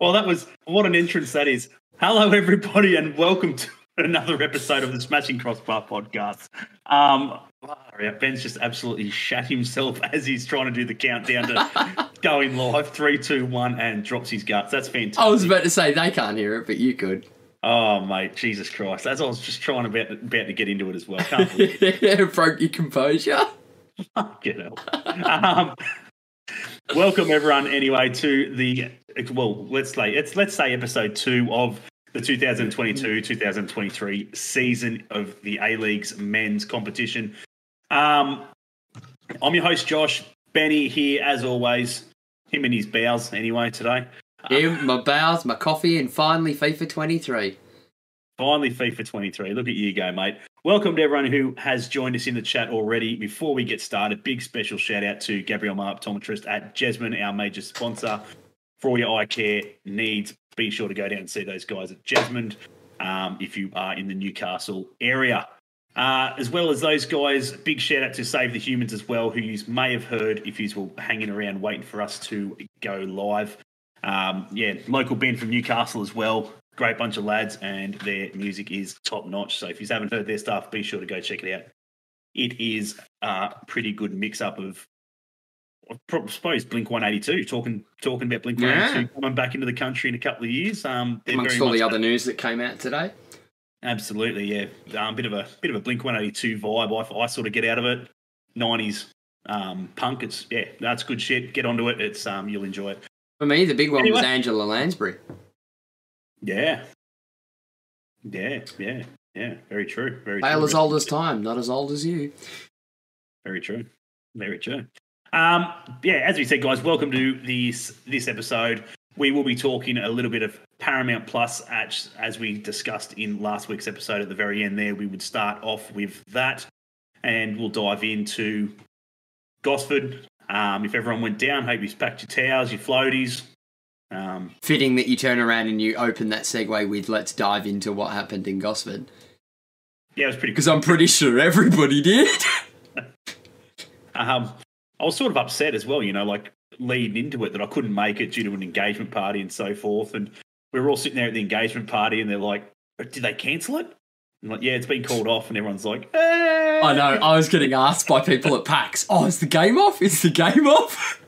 Well, that was what an entrance that is. Hello, everybody, and welcome to another episode of the Smashing Crossbar podcast. Um, Ben's just absolutely shat himself as he's trying to do the countdown to going live. Three, two, one, and drops his guts. That's fantastic. I was about to say they can't hear it, but you could. Oh, mate, Jesus Christ! As I was just trying about, about to get into it as well. Can't believe it. Broke your composure. Get out. Um, welcome everyone anyway to the well, let's say it's let's say episode two of the 2022-2023 season of the A League's men's competition. Um, I'm your host Josh Benny here as always. Him and his bowels anyway today. Here, my bows, my coffee, and finally FIFA 23. Finally, FIFA 23. Look at you go, mate. Welcome to everyone who has joined us in the chat already. Before we get started, big special shout out to Gabriel Ma, optometrist at Jesmond, our major sponsor. For all your eye care needs, be sure to go down and see those guys at Jesmond um, if you are in the Newcastle area. Uh, as well as those guys, big shout out to Save the Humans as well, who you may have heard if you were hanging around waiting for us to go live. Um, yeah, local band from Newcastle as well. Great bunch of lads, and their music is top notch. So if you haven't heard their stuff, be sure to go check it out. It is a pretty good mix up of, I suppose, Blink 182. Talking talking about Blink 182 Yeah. coming back into the country in a couple of years. Um, Amongst all the other news that came out today. Absolutely, yeah. Um, bit of a bit of a Blink One Eighty Two vibe. I, I sort of get out of it. Nineties um, punk. It's yeah, that's good shit. Get onto it. It's um, you'll enjoy it. For me, the big one was Angela Lansbury. Yeah, yeah, yeah, yeah. Very true. Very Tale true. as old as time, not as old as you. Very true. Very true. Um, yeah, as we said, guys, welcome to this this episode. We will be talking a little bit of Paramount Plus, as, as we discussed in last week's episode. At the very end, there, we would start off with that, and we'll dive into Gosford. Um, if everyone went down, hope you've packed your towels, your floaties. Um, Fitting that you turn around and you open that segue with let's dive into what happened in Gosford. yeah, it was pretty. Because I'm pretty sure everybody did. Um, I was sort of upset as well, you know, like leading into it that I couldn't make it due to an engagement party and so forth. And we were all sitting there at the engagement party and they're like, did they cancel it? I'm like, yeah, it's been called off. And everyone's like, eh. I know, I was getting asked by people at PAX, oh, is the game off? Is the game off?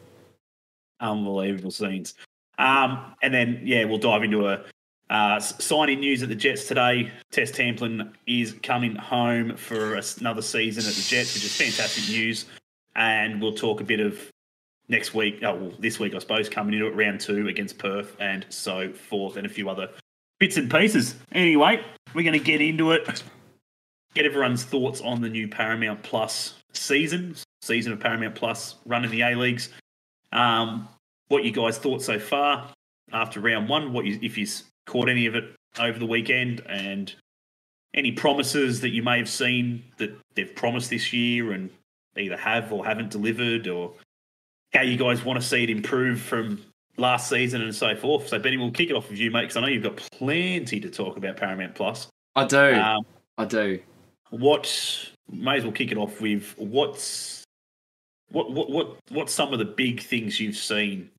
Unbelievable scenes. Um, and then, yeah, we'll dive into a uh, signing news at the Jets today. Tess Tamplin is coming home for another season at the Jets, which is fantastic news. And we'll talk a bit of next week, oh, well, this week, I suppose, coming into it, round two against Perth and so forth, and a few other bits and pieces. Anyway, we're going to get into it. Get everyone's thoughts on the new Paramount Plus season, season of Paramount Plus running the A Leagues. Um, what you guys thought so far after round one? What you, if you caught any of it over the weekend, and any promises that you may have seen that they've promised this year and either have or haven't delivered, or how you guys want to see it improve from last season and so forth. So, Benny, we'll kick it off with you, mate, because I know you've got plenty to talk about Paramount Plus. I do. Um, I do. what may as well kick it off with what's what what what what's some of the big things you've seen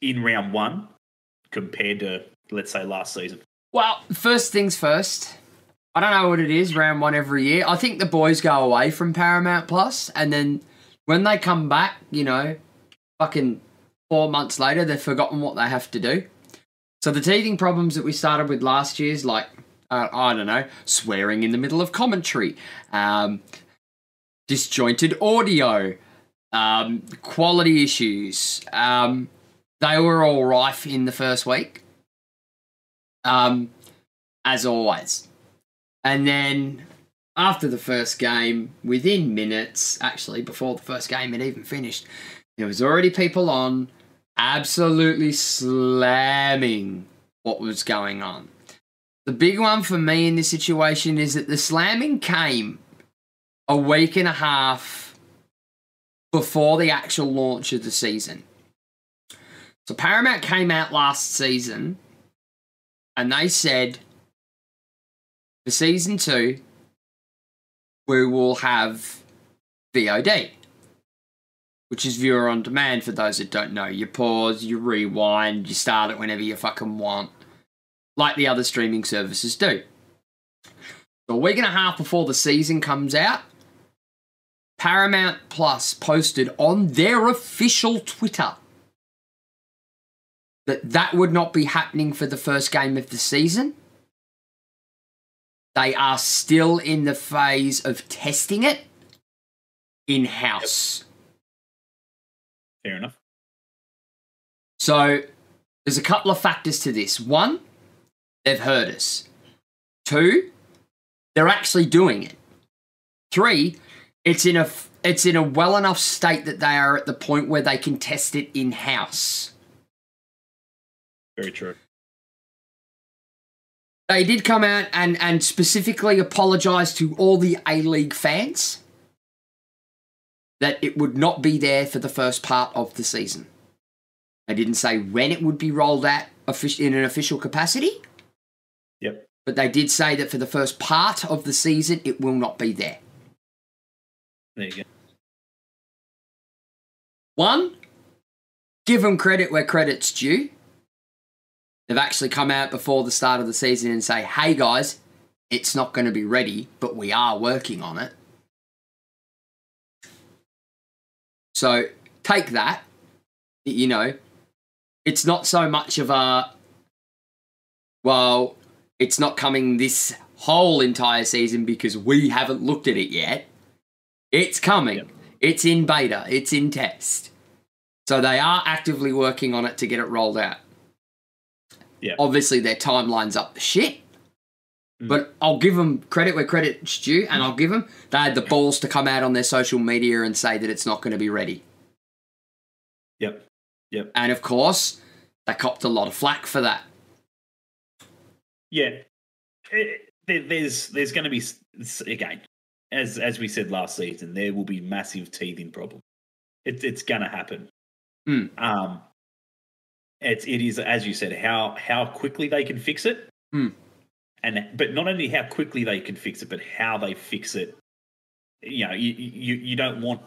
in round one compared to let's say last season Well, first things first. I don't know what it is, round one every year. I think the boys go away from Paramount Plus, and then when they come back, you know, fucking four months later, they've forgotten what they have to do. So the teething problems that we started with last year's, like, uh, I don't know, swearing in the middle of commentary, um, disjointed audio, um, quality issues, um, they were all rife in the first week um, as always. And then after the first game, within minutes, actually, before the first game had even finished, there was already people on absolutely slamming what was going on. The big one for me in this situation is that the slamming came a week and a half before the actual launch of the season. So Paramount came out last season and they said for season two, we will have VOD. which is viewer on demand for those that don't know. You pause, you rewind, you start it whenever you fucking want, like the other streaming services do. So a week and a half before the season comes out, Paramount Plus posted on their official Twitter that that would not be happening for the first game of the season. They are still in the phase of testing it in house. Fair enough. So there's a couple of factors to this. One, they've heard us. Two, they're actually doing it. Three, it's in a it's in a well enough state that they are at the point where they can test it in house. Very true. They did come out and and specifically apologize to all the A League fans that it would not be there for the first part of the season. They didn't say when it would be rolled out in an official capacity, Yep. but they did say that for the first part of the season, it will not be there. There you go. One, give them credit where credit's due. They've actually come out before the start of the season and say, hey guys, it's not going to be ready, but we are working on it. So take that. You know, it's not so much of a, well, it's not coming this whole entire season because we haven't looked at it yet. It's coming. Yep. It's in beta. It's in test. So they are actively working on it to get it rolled out. Yeah. Obviously, their timeline's up the shit. Mm. But I'll give them credit where credit's due, and I'll give them they had the balls to come out on their social media and say that it's not going to be ready. Yep. Yep. And of course, they copped a lot of flack for that. Yeah. It, there, there's there's going to be again, as as we said last season, there will be massive teething problems. It, it's going to happen. Hmm. Um, it's it is as you said how how quickly they can fix it, Hmm. and but not only how quickly they can fix it, but how they fix it. You know, you you, you don't want,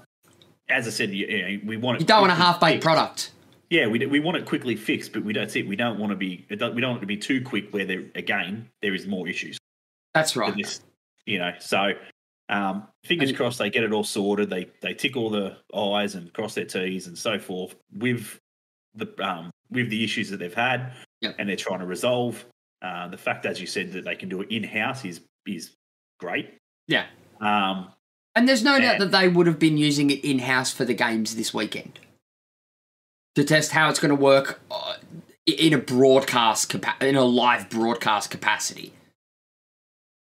as I said, you, you know, we want it You don't want a half baked product. Yeah, we, we want it quickly fixed, but we don't see we don't want to be it we don't want it to be too quick where there again there is more issues. That's right. this, you know. So um, fingers And- crossed they get it all sorted. They they tick all the I's and cross their T's and so forth with the um, with the issues that they've had, Yep. and they're trying to resolve. Uh, the fact, as you said, that they can do it in house is is great. Yeah. Um, And there's no doubt that they would have been using it in house for the games this weekend to test how it's going to work uh, in a broadcast capa- in a live broadcast capacity.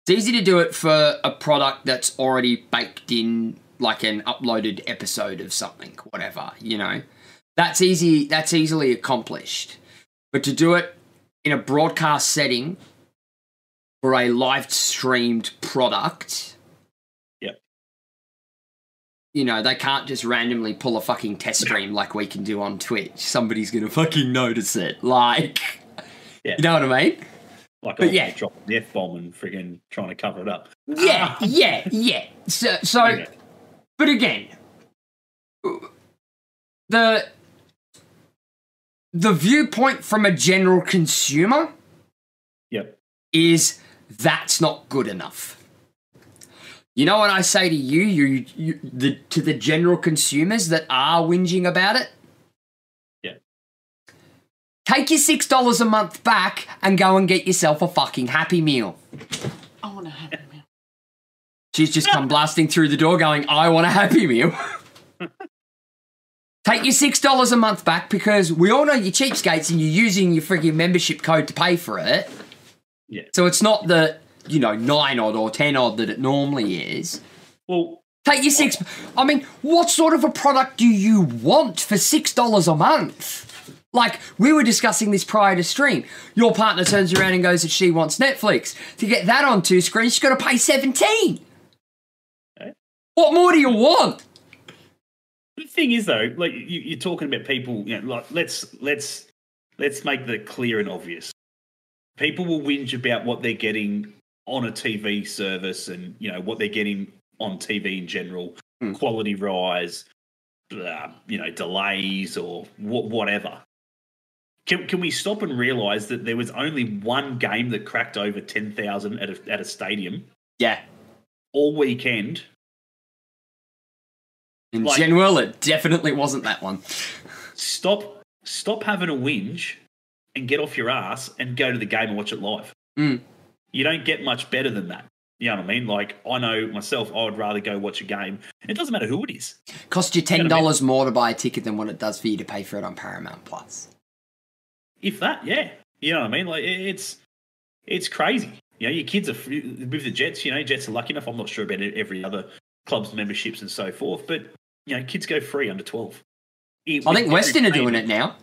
It's easy to do it for a product that's already baked in, like an uploaded episode of something, whatever. You know, that's easy. That's easily accomplished. But to do it in a broadcast setting for a live streamed product Yeah. you know, they can't just randomly pull a fucking test stream like we can do on Twitch. Somebody's gonna fucking notice it. Like, Yeah. you know what I mean? like but yeah, dropping the f bomb and frigging trying to cover it up. Yeah, ah. yeah, yeah. So, so Yeah. but again, the the viewpoint from a general consumer Yep. is that's not good enough. You know what I say to you, you, you the, to the general consumers that are whinging about it? Yeah. Take your six dollars a month back and go and get yourself a fucking happy meal. I want to have a meal. She's just come blasting through the door going, I want a happy meal. Take your six dollars a month back because we all know you're cheapskates and you're using your freaking membership code to pay for it. Yeah. So it's not the you know nine odd or ten odd that it normally is. Well, Take your six. I mean, what sort of a product do you want for six dollars a month? Like we were discussing this prior to stream. Your partner turns around and goes that she wants Netflix. To get that on two screens, she's got to pay seventeen. Okay. What more do you want? The thing is, though, like you, you're talking about people. You know, like let's let's let's make that clear and obvious. People will whinge about what they're getting on a TV service, and you know what they're getting on TV in general, Hmm. quality rise, uh, you know delays or wha- whatever. Can, can we stop and realise that there was only one game that cracked over ten thousand at a, at a stadium Yeah. all weekend? In Like- general, it definitely wasn't that one. Stop stop having a whinge and get off your ass and go to the game and watch it live. Mm. You don't get much better than that. You know what I mean? Like I know myself, I would rather go watch a game. It doesn't matter who it is. Cost you ten Gonna be- dollars more to buy a ticket than what it does for you to pay for it on Paramount Plus. If that, yeah. You know what I mean? Like it's it's crazy. You know, your kids are with the Jets. You know, Jets are lucky enough. I'm not sure about every other club's memberships and so forth, but you know, kids go free under twelve. I think Weston are doing it now.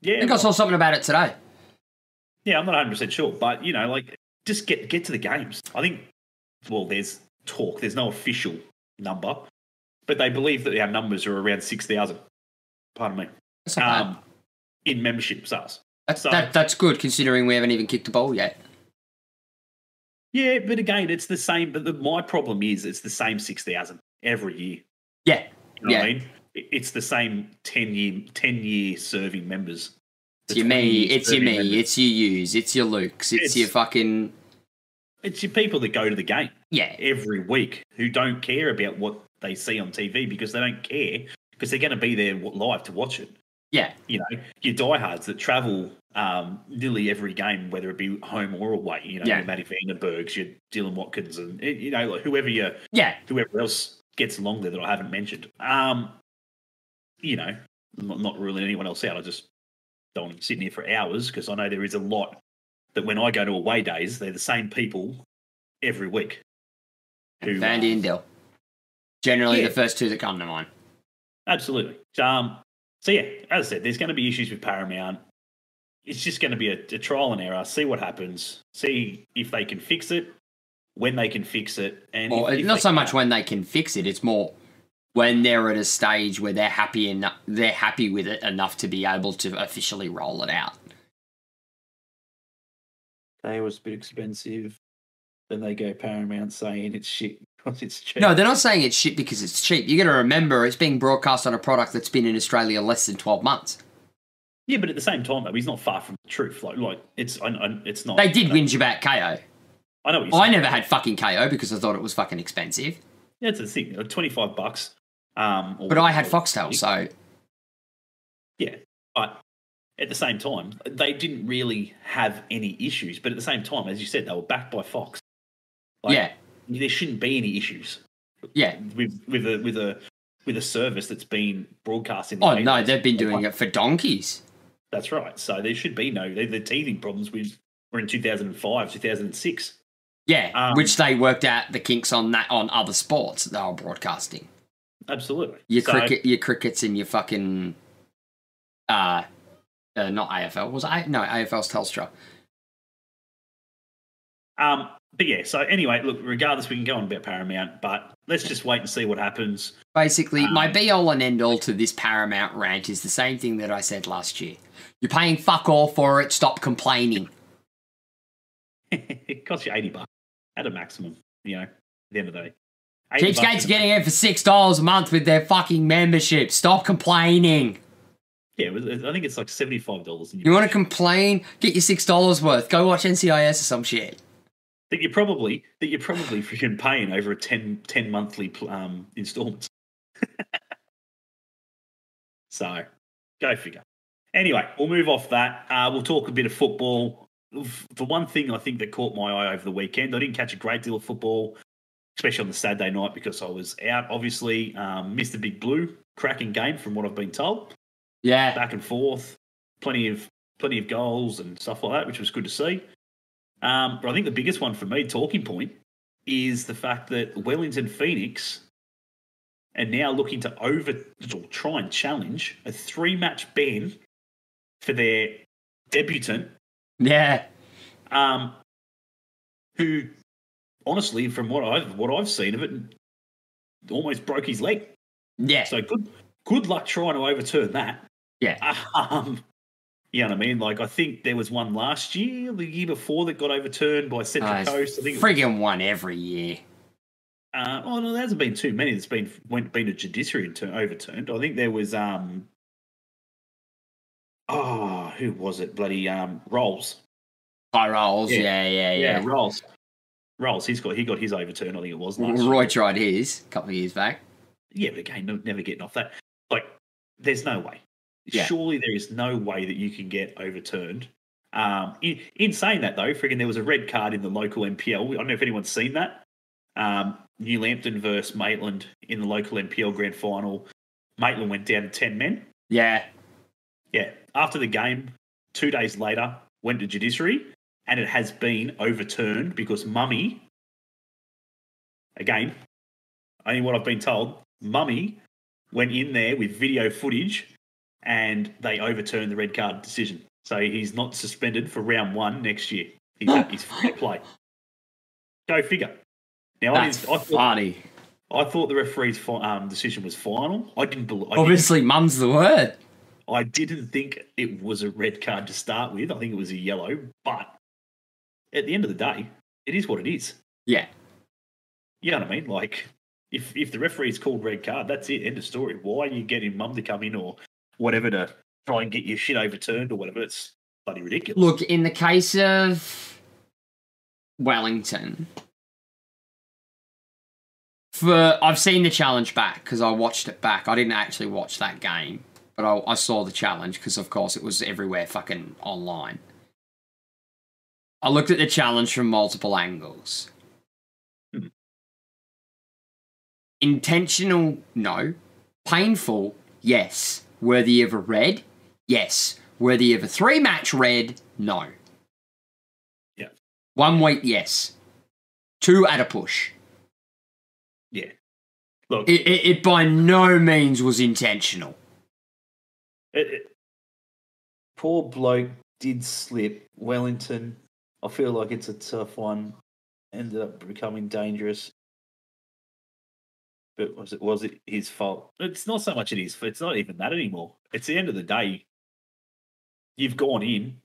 Yeah, I think I saw something about it today. Yeah, I'm not 100 percent sure, but you know, like just get get to the games. I think. Well, there's talk. There's no official number, but they believe that our numbers are around six thousand. Pardon me. That's not bad. Um, in membership sales. That's, so- that, that's good considering we haven't even kicked a ball yet. Yeah, but again, it's the same. But the, my problem is, it's the same six thousand every year. Yeah. You know what I Yeah. mean? It's the same ten year ten year serving members. It's your me, it's your me, members. it's your yous, it's your Lukes, it's, It's- your fucking It's your people that go to the game yeah. every week who don't care about what they see on TV because they don't care because they're going to be there live to watch it. Yeah. You know, your diehards that travel um, nearly every game, whether it be home or away. You know, Yeah. your Matty Vandenbergs, your Dylan Watkins, and eh, you know like whoever you Yeah. whoever else gets along there that I haven't mentioned. Um, you know, not, not ruling anyone else out. I just don't want to sit here for hours because I know there is a lot that when I go to away days, they're the same people every week. Who, Van uh, Dindel. Generally Yeah. the first two that come to mind. Absolutely. Um, so yeah, as I said, there's going to be issues with Paramount. It's just going to be a, a trial and error. See what happens. See if they can fix it, when they can fix it, and Or if, if not so much can't- when they can fix it, it's more when they're at a stage where they're happy and they're happy with it enough to be able to officially roll it out. they was a bit expensive. Then they go Paramount saying it's shit because it's cheap. No, they're not saying it's shit because it's cheap. You got to remember it's being broadcast on a product that's been in Australia less than 12 months. yeah, but at the same time, though, he's not far from the truth. Like, like it's, I, I, it's not. They did whinge about Kayo. I know I never had fucking Kayo because I thought it was fucking expensive. Yeah, it's a thing. Twenty-five bucks. Um, or- But I had Foxtel, so Yeah, but at the same time, they didn't really have any issues. But at the same time, as you said, they were backed by Fox. Like, yeah, there shouldn't be any issues yeah. with with a with a with a service that's been broadcasting. Oh no, they've been doing it for donkeys. That's right. So there should be no the, the teething problems with were in two thousand and five, two thousand and six. Yeah, Um, which they worked out the kinks on that on other sports that they were broadcasting. Absolutely. Your So- cricket, your crickets, and your fucking uh, uh not AFL was I no AFL's Telstra. Um, but yeah. So anyway, look. Regardless, we can go on about Paramount, but let's just wait and see what happens. Basically, my Um, be all and end all to this Paramount rant is the same thing that I said last year. You're paying fuck all for it. Stop complaining. it costs you eighty bucks at a maximum. You know, at the end of the day. 80 bucks Cheapskates getting it for six dollars a month with their fucking membership. Stop complaining. Yeah, I think it's like seventy five dollars. You want to complain? Get your six dollars worth. Go watch NCIS or some shit. that you're probably that you're probably freaking paying over a 10, 10 monthly um, installments. so, go figure. Anyway, we'll move off that. Uh, we'll talk a bit of football. The one thing I think that caught my eye over the weekend, I didn't catch a great deal of football, especially on the Saturday night because I was out. Obviously, um, Mr. Big Blue, cracking game from what I've been told. Yeah, back and forth, plenty of plenty of goals and stuff like that, which was good to see. Um, but I think the biggest one for me, talking point, is the fact that Wellington Phoenix are now looking to over or try and challenge a three match ban for their debutant, yeah. um, who honestly, from what I've what I've seen of it, almost broke his leg. Yeah. So good good luck trying to overturn that. Yeah. Um, you know what I mean? Like I think there was one last year, the year before that got overturned by Central Uh, Coast. I think it was- one every year. Uh, oh no, there hasn't been too many. That's been went been a judiciary overturned. I think there was um. Oh, who was it? Bloody um, Rolls. High rolls. Yeah. Yeah, yeah, Yeah, yeah. Rolls. Rolls. He's got he got his overturned. I think it was. last year. Roy tried his a couple of years back. Yeah, but again, no, never getting off that. Like, there's no way. Yeah. Surely there is no way that you can get overturned. Um, in, in saying that though, friggin' there was a red card in the local NPL. I don't know if anyone's seen that. Um, New Lambton versus Maitland in the local NPL grand final. Maitland went down to ten men. Yeah. Yeah. After the game, two days later, went to judiciary, and it has been overturned because Mummy, again, only what I've been told, Mummy went in there with video footage and they overturned the red card decision. So he's not suspended for round one next year. He's, he's free to play. Go figure. Now, I, That's didn't, I, thought, funny. I thought the referee's fi- um, decision was final. I didn't believe. Obviously, mum's the word. I didn't think it was a red card to start with. I think it was a yellow. But at the end of the day, it is what it is. Yeah. You know what I mean? Like, if if the referee's called red card, that's it. End of story. Why are you getting mum to come in or whatever to try and get your shit overturned or whatever? It's bloody ridiculous. Look, in the case of Wellington, for I've seen the challenge back because I watched it back. I didn't actually watch that game, but I, I saw the challenge because, of course, it was everywhere fucking online. I looked at the challenge from multiple angles. Hmm. Intentional, no. Painful, yes. Worthy of a red, yes. Worthy of a three match red, no. Yeah. One week, yes. Two at a push. Yeah. Look, It, it, it by no means was intentional. It, it- poor bloke did slip. Wellington, I feel like it's a tough one. Ended up becoming dangerous. But was it was it his fault? It's not so much it is. It's not even that anymore. It's the end of the day. You've gone in,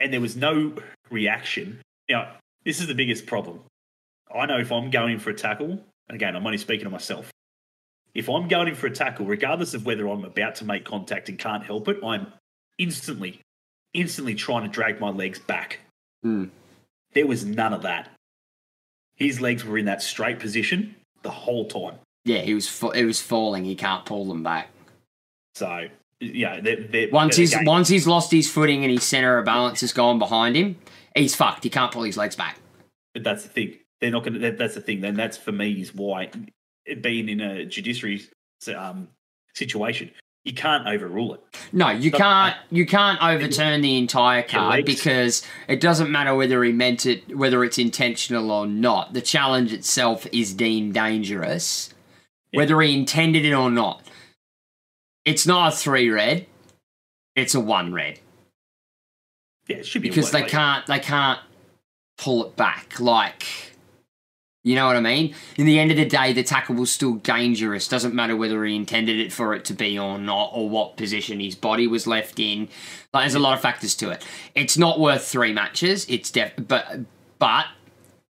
and there was no reaction. Now, this is the biggest problem. I know if I'm going in for a tackle, and again, I'm only speaking to myself. If I'm going in for a tackle, regardless of whether I'm about to make contact and can't help it, I'm instantly, instantly trying to drag my legs back. Hmm. There was none of that. His legs were in that straight position the whole time. Yeah, he was fa- it was falling. He can't pull them back. So, yeah, they're, they're, Once they're he's once he's lost his footing and his center of balance has gone behind him, he's fucked. He can't pull his legs back. But that's the thing. They're not going to. That's the thing. Then that's for me is why being in a judiciary um, situation, you can't overrule it. No, you But- can't. You can't overturn the entire card because it doesn't matter whether he meant it, whether it's intentional or not. The challenge itself is deemed dangerous, Yeah. whether he intended it or not. It's not a three red; it's a one red Yeah, it should be because they can't. They can't pull it back. Like, you know what I mean? In the end of the day, the tackle was still dangerous. Doesn't matter whether he intended it for it to be or not, or what position his body was left in. Like, there's a lot of factors to it. It's not worth three matches. It's def, but but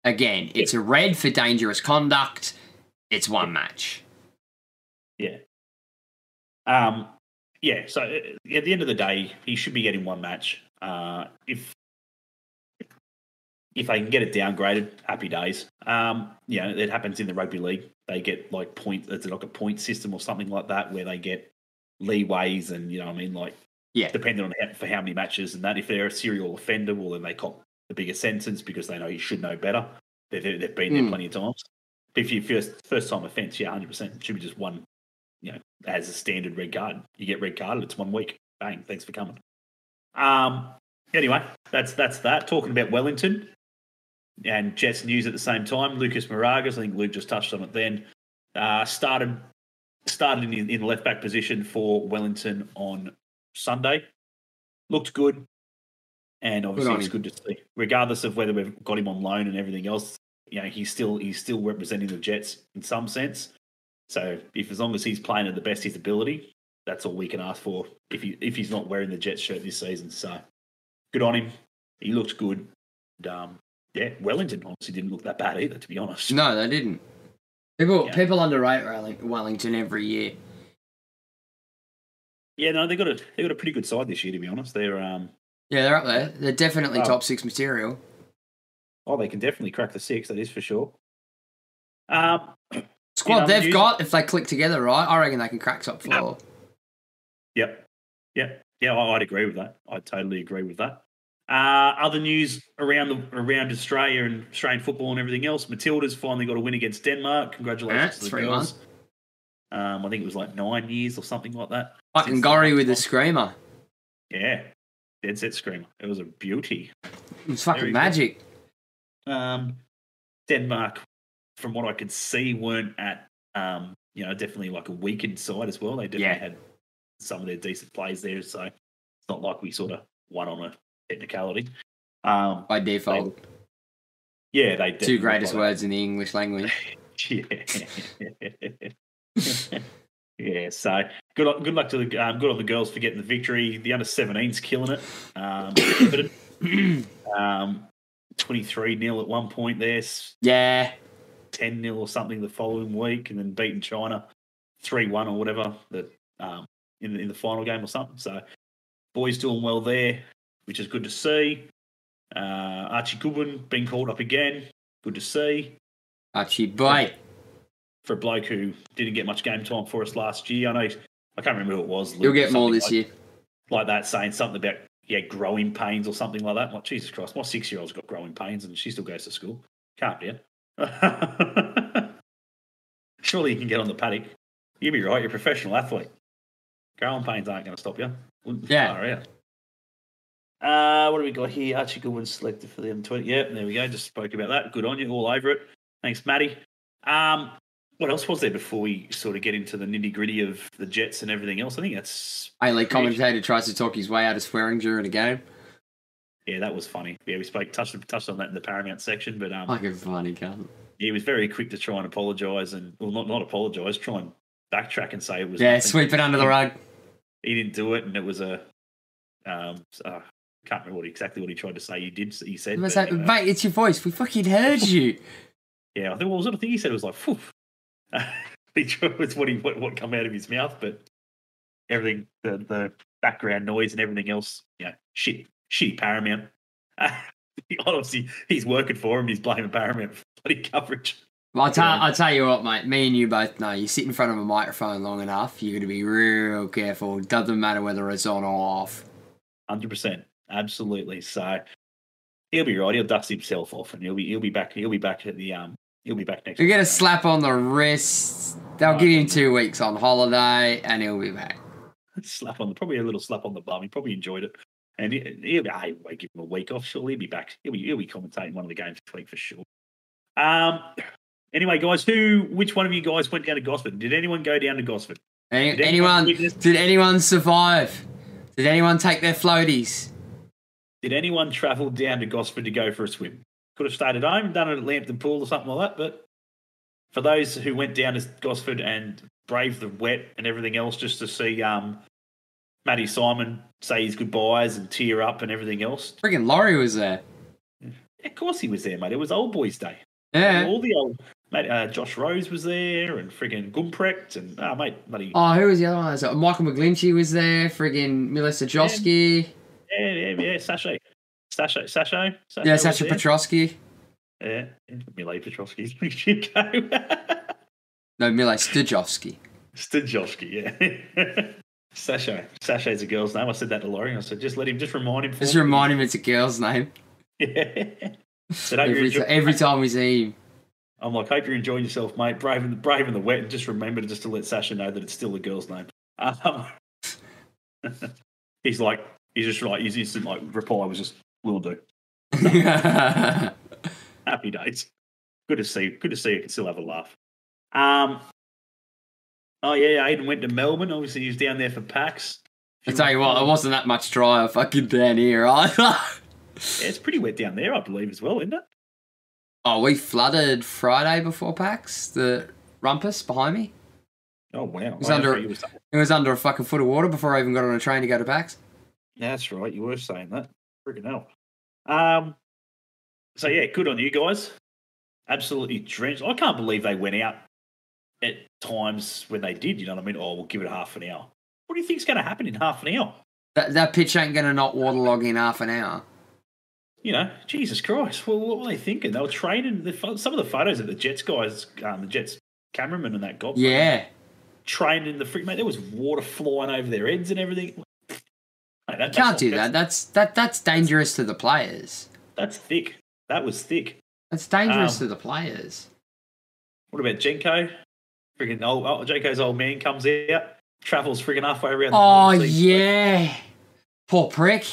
again, it's a red for dangerous conduct. It's one match. Yeah. Um. Yeah. So uh, at the end of the day, he should be getting one match. Uh, if if they can get it downgraded, happy days. Um, you know, it happens in the rugby league. They get like point. It's like a point system or something like that, where they get leeways and you know, what I mean, like Yeah. depending on how, for how many matches and that. If they're a serial offender, well, then they cop the bigger sentence because they know you should know better. They've, they've been there Mm. plenty of times. But if you first first time offence, yeah, hundred percent, it should be just one. You know, as a standard red card, you get red carded. It's one week. Bang. Thanks for coming. Um. Anyway, that's that's that. Talking about Wellington and Jets news at the same time. Lucas Mauragis, I think Luke just touched on it. Then uh, started started in, in the left back position for Wellington on Sunday. Looked good, and obviously it's good to see. Regardless of whether we've got him on loan and everything else, you know he's still he's still representing the Jets in some sense. So if as long as he's playing at the best his ability, that's all we can ask for. If he if he's not wearing the Jets shirt this season, so good on him. He looked good. And, um, yeah, Wellington honestly didn't look that bad either, to be honest. No, they didn't. People Yeah. people underrate Wellington every year. Yeah, no, they got a they got a pretty good side this year. To be honest, they're um Yeah, they're up there. They're definitely Oh. top six material. oh they can definitely crack the six. That is for sure. Um, Squad um, they've you- got, if they click together, right? I reckon they can crack top four. Yep. Yep. Yeah, I'd agree with that. I totally agree with that. Uh, other news around the around Australia and Australian football and everything else. Matilda's finally got a win against Denmark. Congratulations Yeah, to the three girls. Um, I think it was like nine years or something like that. Fucking Gorry with the last screamer. Yeah, dead set screamer. It was a beauty. It was fucking Very magic. Um, Denmark, from what I could see, weren't at um, you know definitely like a weakened side as well. They definitely Yeah. had some of their decent plays there, so it's not like we sort of won on a technicality. Um, By default. yeah, they Two greatest words in the English language. Yeah. yeah. So good. luck- Good luck to the um, good on the girls for getting the victory. The under 17s killing it. Um, Everton, um, 23 0 at one point there. yeah. 10 0 or something the following week, and then beating China 3 1 or whatever that um, in, the, in the final game or something. So, boys doing well there, which is good to see. Uh, Archie Goodwin being called up again, good to see. Archie boy. For a bloke who didn't get much game time for us last year, I know I can't remember who it was. You'll get more this like, year. like that, saying something about yeah growing pains or something like that. I'm like Jesus Christ, my six year old's got growing pains and she still goes to school. Can't be it. Surely you can get on the paddock. You'd be right. You're a professional athlete. Growing pains aren't going to stop you. Yeah. Far out. Uh, what do we got here? Archie Goodwin selected for the M20. Yep, there we go. Just spoke about that. Good on you. All over it. Thanks, Matty. Um, what else was there before we sort of get into the nitty gritty of the Jets and everything else? I think that's A-League commentator tries to talk his way out of swearing during a game. yeah, that was funny. Yeah, we spoke touched touched on that in the Paramount section, but um, Fucking funny, cunt. he was very quick to try and apologise and well, not not apologise, try and backtrack and say it was Yeah, nothing. sweep it under the rug. He didn't do it, and it was a um, uh, can't remember what exactly what he tried to say. He did. He said, but, like, uh, mate, it's your voice. We fucking heard you. yeah, I think what was it? I think he said it was like, Phew. was what he what, what come out of his mouth, but everything the the background noise and everything else, you know, shit, shitty Paramount. Obviously, he's working for him. He's blaming Paramount for bloody coverage. Well, I'll, tell, I'll tell you what, mate. Me and you both know. You sit in front of a microphone long enough, you're going to be real careful. Doesn't matter whether it's on or off. Hundred percent, absolutely. So he'll be right. He'll dust himself off, and he'll be he'll be back. He'll be back at the um. He'll be back next. You get a slap on the wrist. They'll give him two weeks on holiday, and he'll be back. slap on the probably a little slap on the bum. He probably enjoyed it, and he, he'll be. I won't give him a week off. Surely he'll be back. He'll be he'll be commentating one of the games this week for sure. Um. Anyway, guys, who which one of you guys went down to Gosford? Did anyone go down to Gosford? Any, Did anyone anyone? Did anyone survive? Did anyone take their floaties? Did anyone travel down to Gosford to go for a swim? Could have stayed at home, done it at Lambton Pool or something like that. But for those who went down to Gosford and braved the wet and everything else just to see um, Matty Simon say his goodbyes and tear up and everything else, Friggin' Laurie was there. of course he was there, mate. It was Old Boys Day. Yeah. All the old mate, uh, Josh Rose was there and friggin' Gumprecht and ah mate, bloody Oh, who was the other one? So Michael McGlinchey was there. Friggin' Melissa Josky. Yeah, yeah, yeah. Sashay, Sashay, Sashay Yeah, Sasha there. Petrosky. Yeah, Milay Petrovsky. go. No, Milay Stujovsky. Stajowski, yeah. Sasha. Sasha's a girl's name. I said that to Laurie. I said, just let him, just remind him. Just me." remind him it's a girl's name. Yeah. Every, enjoy- every time we see him. I'm like, hope you're enjoying yourself, mate. Brave in the, brave in the wet. And just remember to just to let Sasha know that it's still a girl's name. Um, he's like, he's just like, his instant like reply was just, will do. Happy days. Good to see. Good to see. You can still have a laugh. Um. Oh yeah, Aiden went to Melbourne. Obviously, he was down there for PAX. I tell you what, it wasn't that much drier fucking down here either. Yeah, it's pretty wet down there, I believe, as well, isn't it? oh, we flooded Friday before PAX. The rumpus behind me. Oh wow! It was I under- thought you were saying- It was under a fucking foot of water before I even got on a train to go to PAX. That's right. You were saying that. Freaking hell. Um. So yeah, good on you guys. Absolutely drenched. I can't believe they went out at times when they did. You know what I mean? Oh, we'll give it half an hour. What do you think's going to happen in half an hour? That, that pitch ain't going to not waterlog in half an hour. You know, Jesus Christ. Well, what were they thinking? They were training. The, some of the photos of the Jets guys, um, the Jets cameraman and that got Yeah. trained in the freak mate. There was water flying over their heads and everything. Mate, that, Can't do that. That's that that's dangerous to the players. That's thick. That was thick. That's dangerous Um, to the players. What about Jenko? Friggin' old, oh, Jenko's old man comes out, travels friggin' halfway around. the Oh yeah. Poor prick.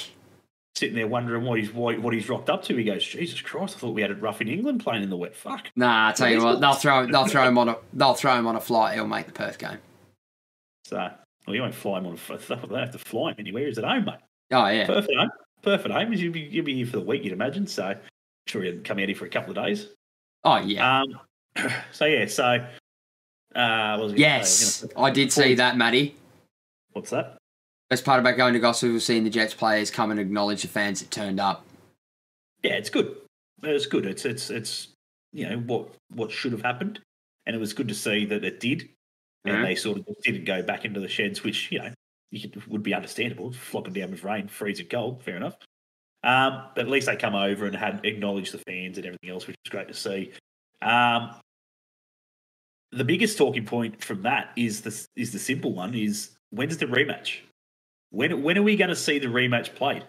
Sitting there wondering what he's what, what he's rocked up to. He goes, Jesus Christ! I thought we had it rough in England playing in the wet. Fuck. Nah, I tell you what, they'll throw they'll throw him on a they'll throw him on a flight. He'll make the Perth game. So, well, you won't fly him on. a They don't have to fly him anywhere. He's at home, mate. Oh yeah. Perfect home. Perfect home. You'll be, you'll be here for the week, you'd imagine. So, sure he'll come out here for a couple of days. Oh yeah. Um. So yeah. So, uh, what was I? I yes, did see that, Matty. What's that? Best part about going to Gosford was seeing the Jets players come and acknowledge the fans that turned up. Yeah, it's good. It's good. It's it's it's you know what what should have happened, and it was good to see that it did, and Mhm. they sort of didn't go back into the sheds, which you know you could, would be understandable. Flopping down with rain, freezing cold, fair enough. Um, but at least they come over and had acknowledged the fans and everything else, which was great to see. Um, the biggest talking point from that is the is the simple one: is when's the rematch? When when are we going to see the rematch played?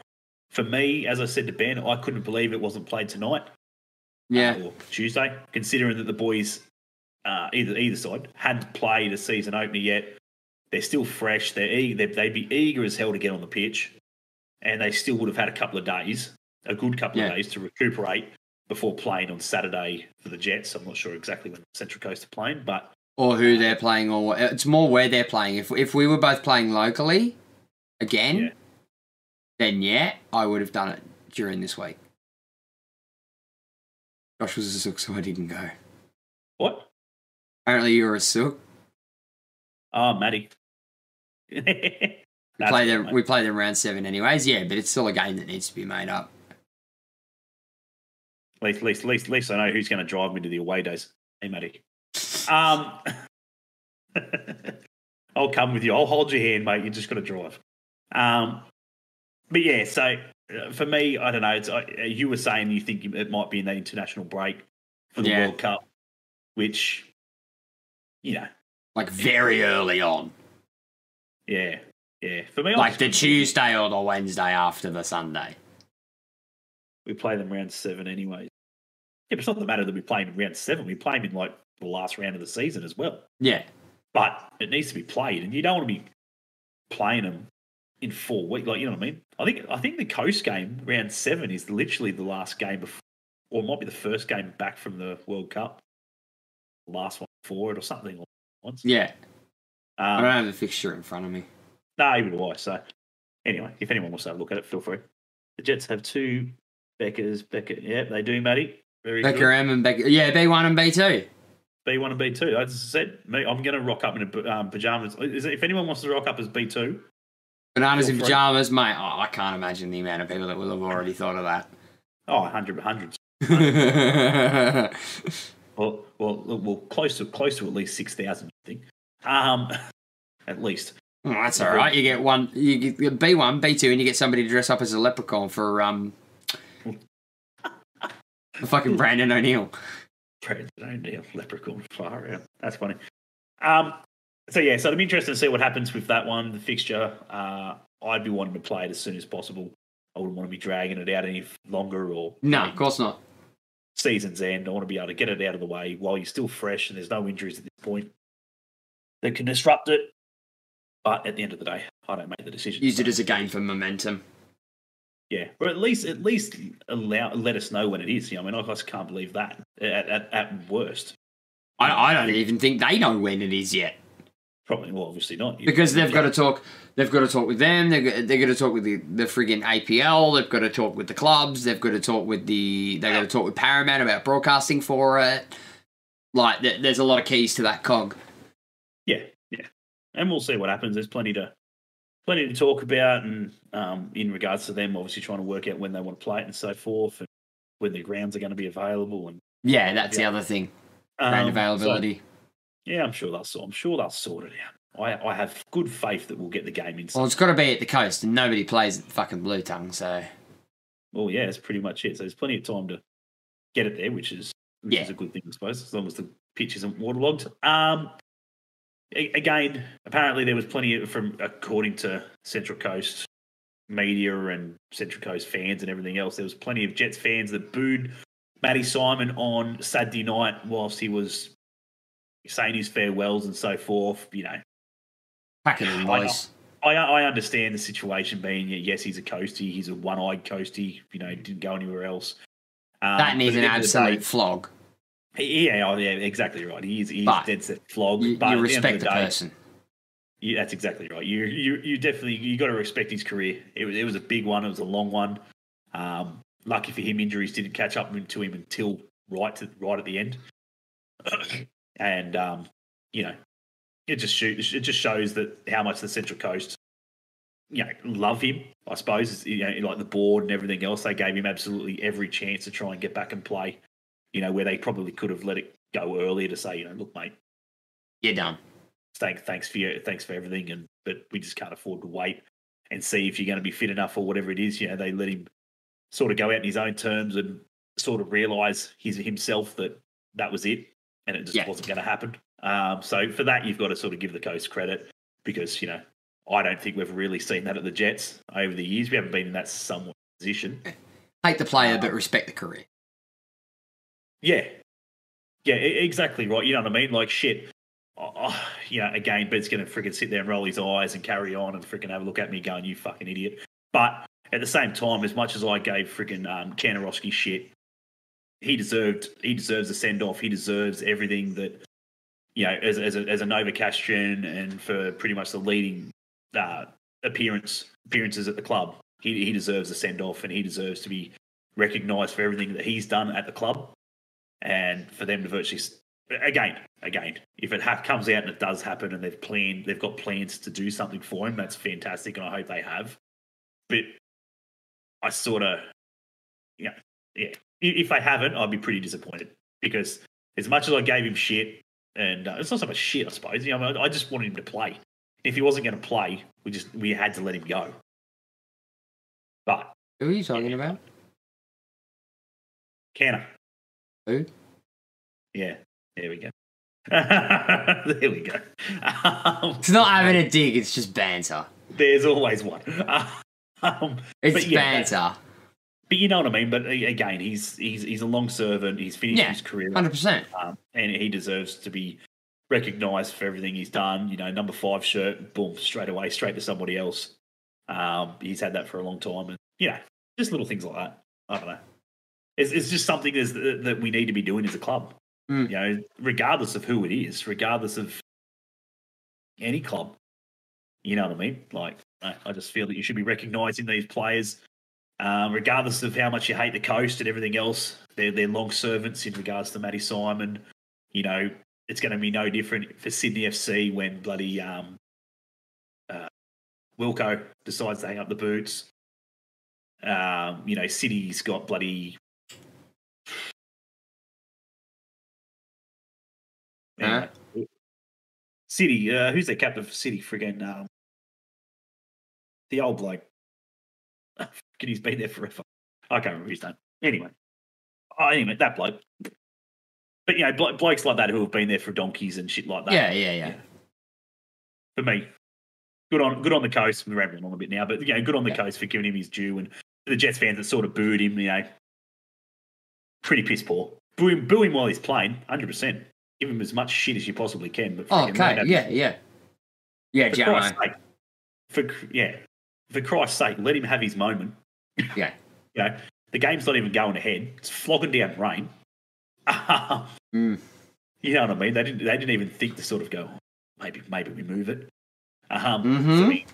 For me, as I said to Ben, I couldn't believe it wasn't played tonight Yeah. or Tuesday, considering that the boys, uh, either either side, hadn't played a season opener yet. They're still fresh. They're eager. They'd, be eager as hell to get on the pitch, and they still would have had a couple of days, a good couple Yeah. of days to recuperate before playing on Saturday for the Jets. I'm not sure exactly when Central Coast are playing, but Or who they're playing, or it's more where they're playing. If if we were both playing locally, again, Yeah. then yeah, I would have done it during this week. Josh was a so I didn't go. what? Apparently, you were a sook. Oh, Matty. We play them. We play them round seven, anyways. Yeah, but it's still a game that needs to be made up. At least, at least, at least, least I know who's going to drive me to the away days. Hey, Matty. Um, I'll come with you. I'll hold your hand, mate. You just got to drive. Um, but yeah, so uh, for me, I don't know. It's, uh, you were saying you think it might be in the international break for the Yeah. World Cup, which, you know, Like very early on, yeah, yeah. For me, like the Tuesday or the Wednesday after the Sunday. We play them round seven anyway. Yeah, but it's not the matter that we play them in round seven. We play them in like the last round of the season as well. Yeah, but it needs to be played, and you don't want to be playing them in four weeks. Like you know what I mean? I think I think the coast game round seven is literally the last game before, or it might be the first game back from the World Cup, last one for it or something. lines. yeah. I Um, don't have the fixture in front of me. no, even do I. So anyway, if anyone wants to have a look at it, feel free. The Jets have two Bekas. Beka, yeah, they do, Matty. Very Becker good. M and Beka. Yeah, B one and B two. B one and B two. As I said, me, I'm going to rock up in a, um, pajamas. Is it- If anyone wants to rock up as B two, Bananas Feel in pajamas, mate. Oh, I can't imagine the amount of people that will have already thought of that. oh, 100, hundreds. oh, Well, well, well, close to close to at least six thousand. I think. Um, at least. that's all right. You get one. You get B one, B two, and you get somebody to dress up as a leprechaun for um, fucking Brandon O'Neill. Brandon O'Neill, leprechaun, far out. That's funny. Um, so yeah, so it'll be interesting to see what happens with that one, the fixture. Uh, I'd be wanting to play it as soon as possible. I wouldn't want to be dragging it out any longer or No, of course not. Season's end. I want to be able to get it out of the way while you're still fresh and there's no injuries at this point that can disrupt it. But at the end of the day, I don't make the decision. Use it as a game for momentum. yeah, or at least at least allow let us know when it is. You know, I mean, I just can't believe that at, at, at worst. I, I don't even think they know when it is yet Probably, well, obviously not because they've got to talk. They've got to talk with them. They've got, they've got to talk with the the friggin' APL. They've got to talk with the clubs. They've got to talk with the. They've got to talk with Paramount about broadcasting for it. Like, there- there's a lot of keys to that cog. Yeah, yeah, and we'll see what happens. There's plenty to plenty to talk about, and um, in regards to them, obviously trying to work out when they want to play it and so forth, and when the grounds are going to be available, and Yeah, that's Yeah. the other thing. um, Ground so- availability. Yeah, I'm sure they'll sort. I'm sure they'll sort it out. I, I have good faith that we'll get the game in. Well, it's got to be at the coast, and nobody plays at the fucking Bluetongue, so Well, yeah, that's pretty much it. So there's plenty of time to get it there, which is which Yeah. is a good thing, I suppose, as long as the pitch isn't waterlogged. Um, again, apparently there was plenty of, from according to Central Coast media and Central Coast fans and everything else. There was plenty of Jets fans that booed Matty Simon on Saturday night whilst he was saying his farewells and so forth. You know, pack it in, I know. I, I understand the situation being yes, he's a coastie, he's a one-eyed coastie. You know, didn't go anywhere else. Um, That needs an at the end of the day- absolute flog. Yeah, oh, yeah, exactly right. He is, he's But dead set flog. You, but you respect the the day, person. you- that's exactly right. You you you definitely you got to respect his career. It was it was a big one. It was a long one. Um, lucky for him, injuries didn't catch up to him until right to right at the end. And um, you know, it just shoot, it just shows that how much the Central Coast, you know, love him. I suppose you know, like the board and everything else, they gave him absolutely every chance to try and get back and play. You know, where they probably could have let it go earlier to say, you know, look, mate, You're done. thank, thanks for your, thanks for everything, and but we just can't afford to wait and see if you're going to be fit enough or whatever it is. You know, they let him sort of go out in his own terms and sort of realise his himself that that was it, and it just Yeah. wasn't going to happen. Um, so for that, you've got to sort of give the coast credit because you know I don't think we've really seen that at the Jets over the years. We haven't been in that somewhat position. Hate the player, but respect the career. Yeah. Yeah, exactly right. You know what I mean? Like, shit. Oh, oh, you know, again, Ben's going to freaking sit there and roll his eyes and carry on and freaking have a look at me going, you fucking idiot. But at the same time, as much as I gave freaking um, Kantarovski shit, he deserved he deserves a send off. He deserves everything that, you know, as, as, a, as a Novocastrian and for pretty much the leading uh, appearance appearances at the club. He, he deserves a send off and he deserves to be recognised for everything that he's done at the club and for them to virtually again again if it ha- comes out and it does happen and they've planned they've got plans to do something for him that's fantastic and i hope they have but i sort of yeah yeah if they haven't i'd be pretty disappointed because as much as i gave him shit and uh, it's not so much shit i suppose you know I, I just wanted him to play if he wasn't going to play we just we had to let him go but Who are you talking about? Canna. Who? Yeah, there we go. there we go. Um, It's not having a dig, it's just banter. there's always one. Um, It's yeah, banter. But you know what I mean. But again, he's he's he's a long servant. He's finished Yeah, his career, 100%. um, and he deserves to be recognised for everything he's done. You know, number five shirt, boom, straight away, straight to somebody else. Um, he's had that for a long time, and you know, just little things like that. I don't know. It's, it's just something is that, we need to be doing as a club. Mm. You know, regardless of who it is, regardless of any club. You know what I mean? Like, I I just feel that you should be recognising these players, um, regardless of how much you hate the coast and everything else. They're they're long servants in regards to Matty Simon. You know, it's going to be no different for Sydney FC when bloody um, uh, Wilco decides to hang up the boots. Um, you know, City's got bloody. Huh? City, uh, who's their captain for City? Friggin' um, the old bloke. Fucking, he's been there forever. I can't remember his name. Anyway, oh, anyway, that bloke. But you know, blo- blokes like that who have been there for donkeys and shit like that. Yeah, yeah, yeah. For me, good on good on the coast. We're rambling on a bit now, but you know, good on the Yeah. coast for giving him his due, and the Jets fans that sort of booed him. You know, pretty piss poor. Boo him, boo him while he's playing, hundred percent. Give him as much shit as you possibly can. But Oh, okay, him- yeah, yeah. Yeah, for Christ's sake, for yeah, for Christ's sake, let him have his moment. Yeah. You know, the game's not even going ahead. It's flogging down rain. Mm. You know what I mean? They didn't. They didn't even think to sort of go. Maybe, maybe we move it. Um, Mhm. so we-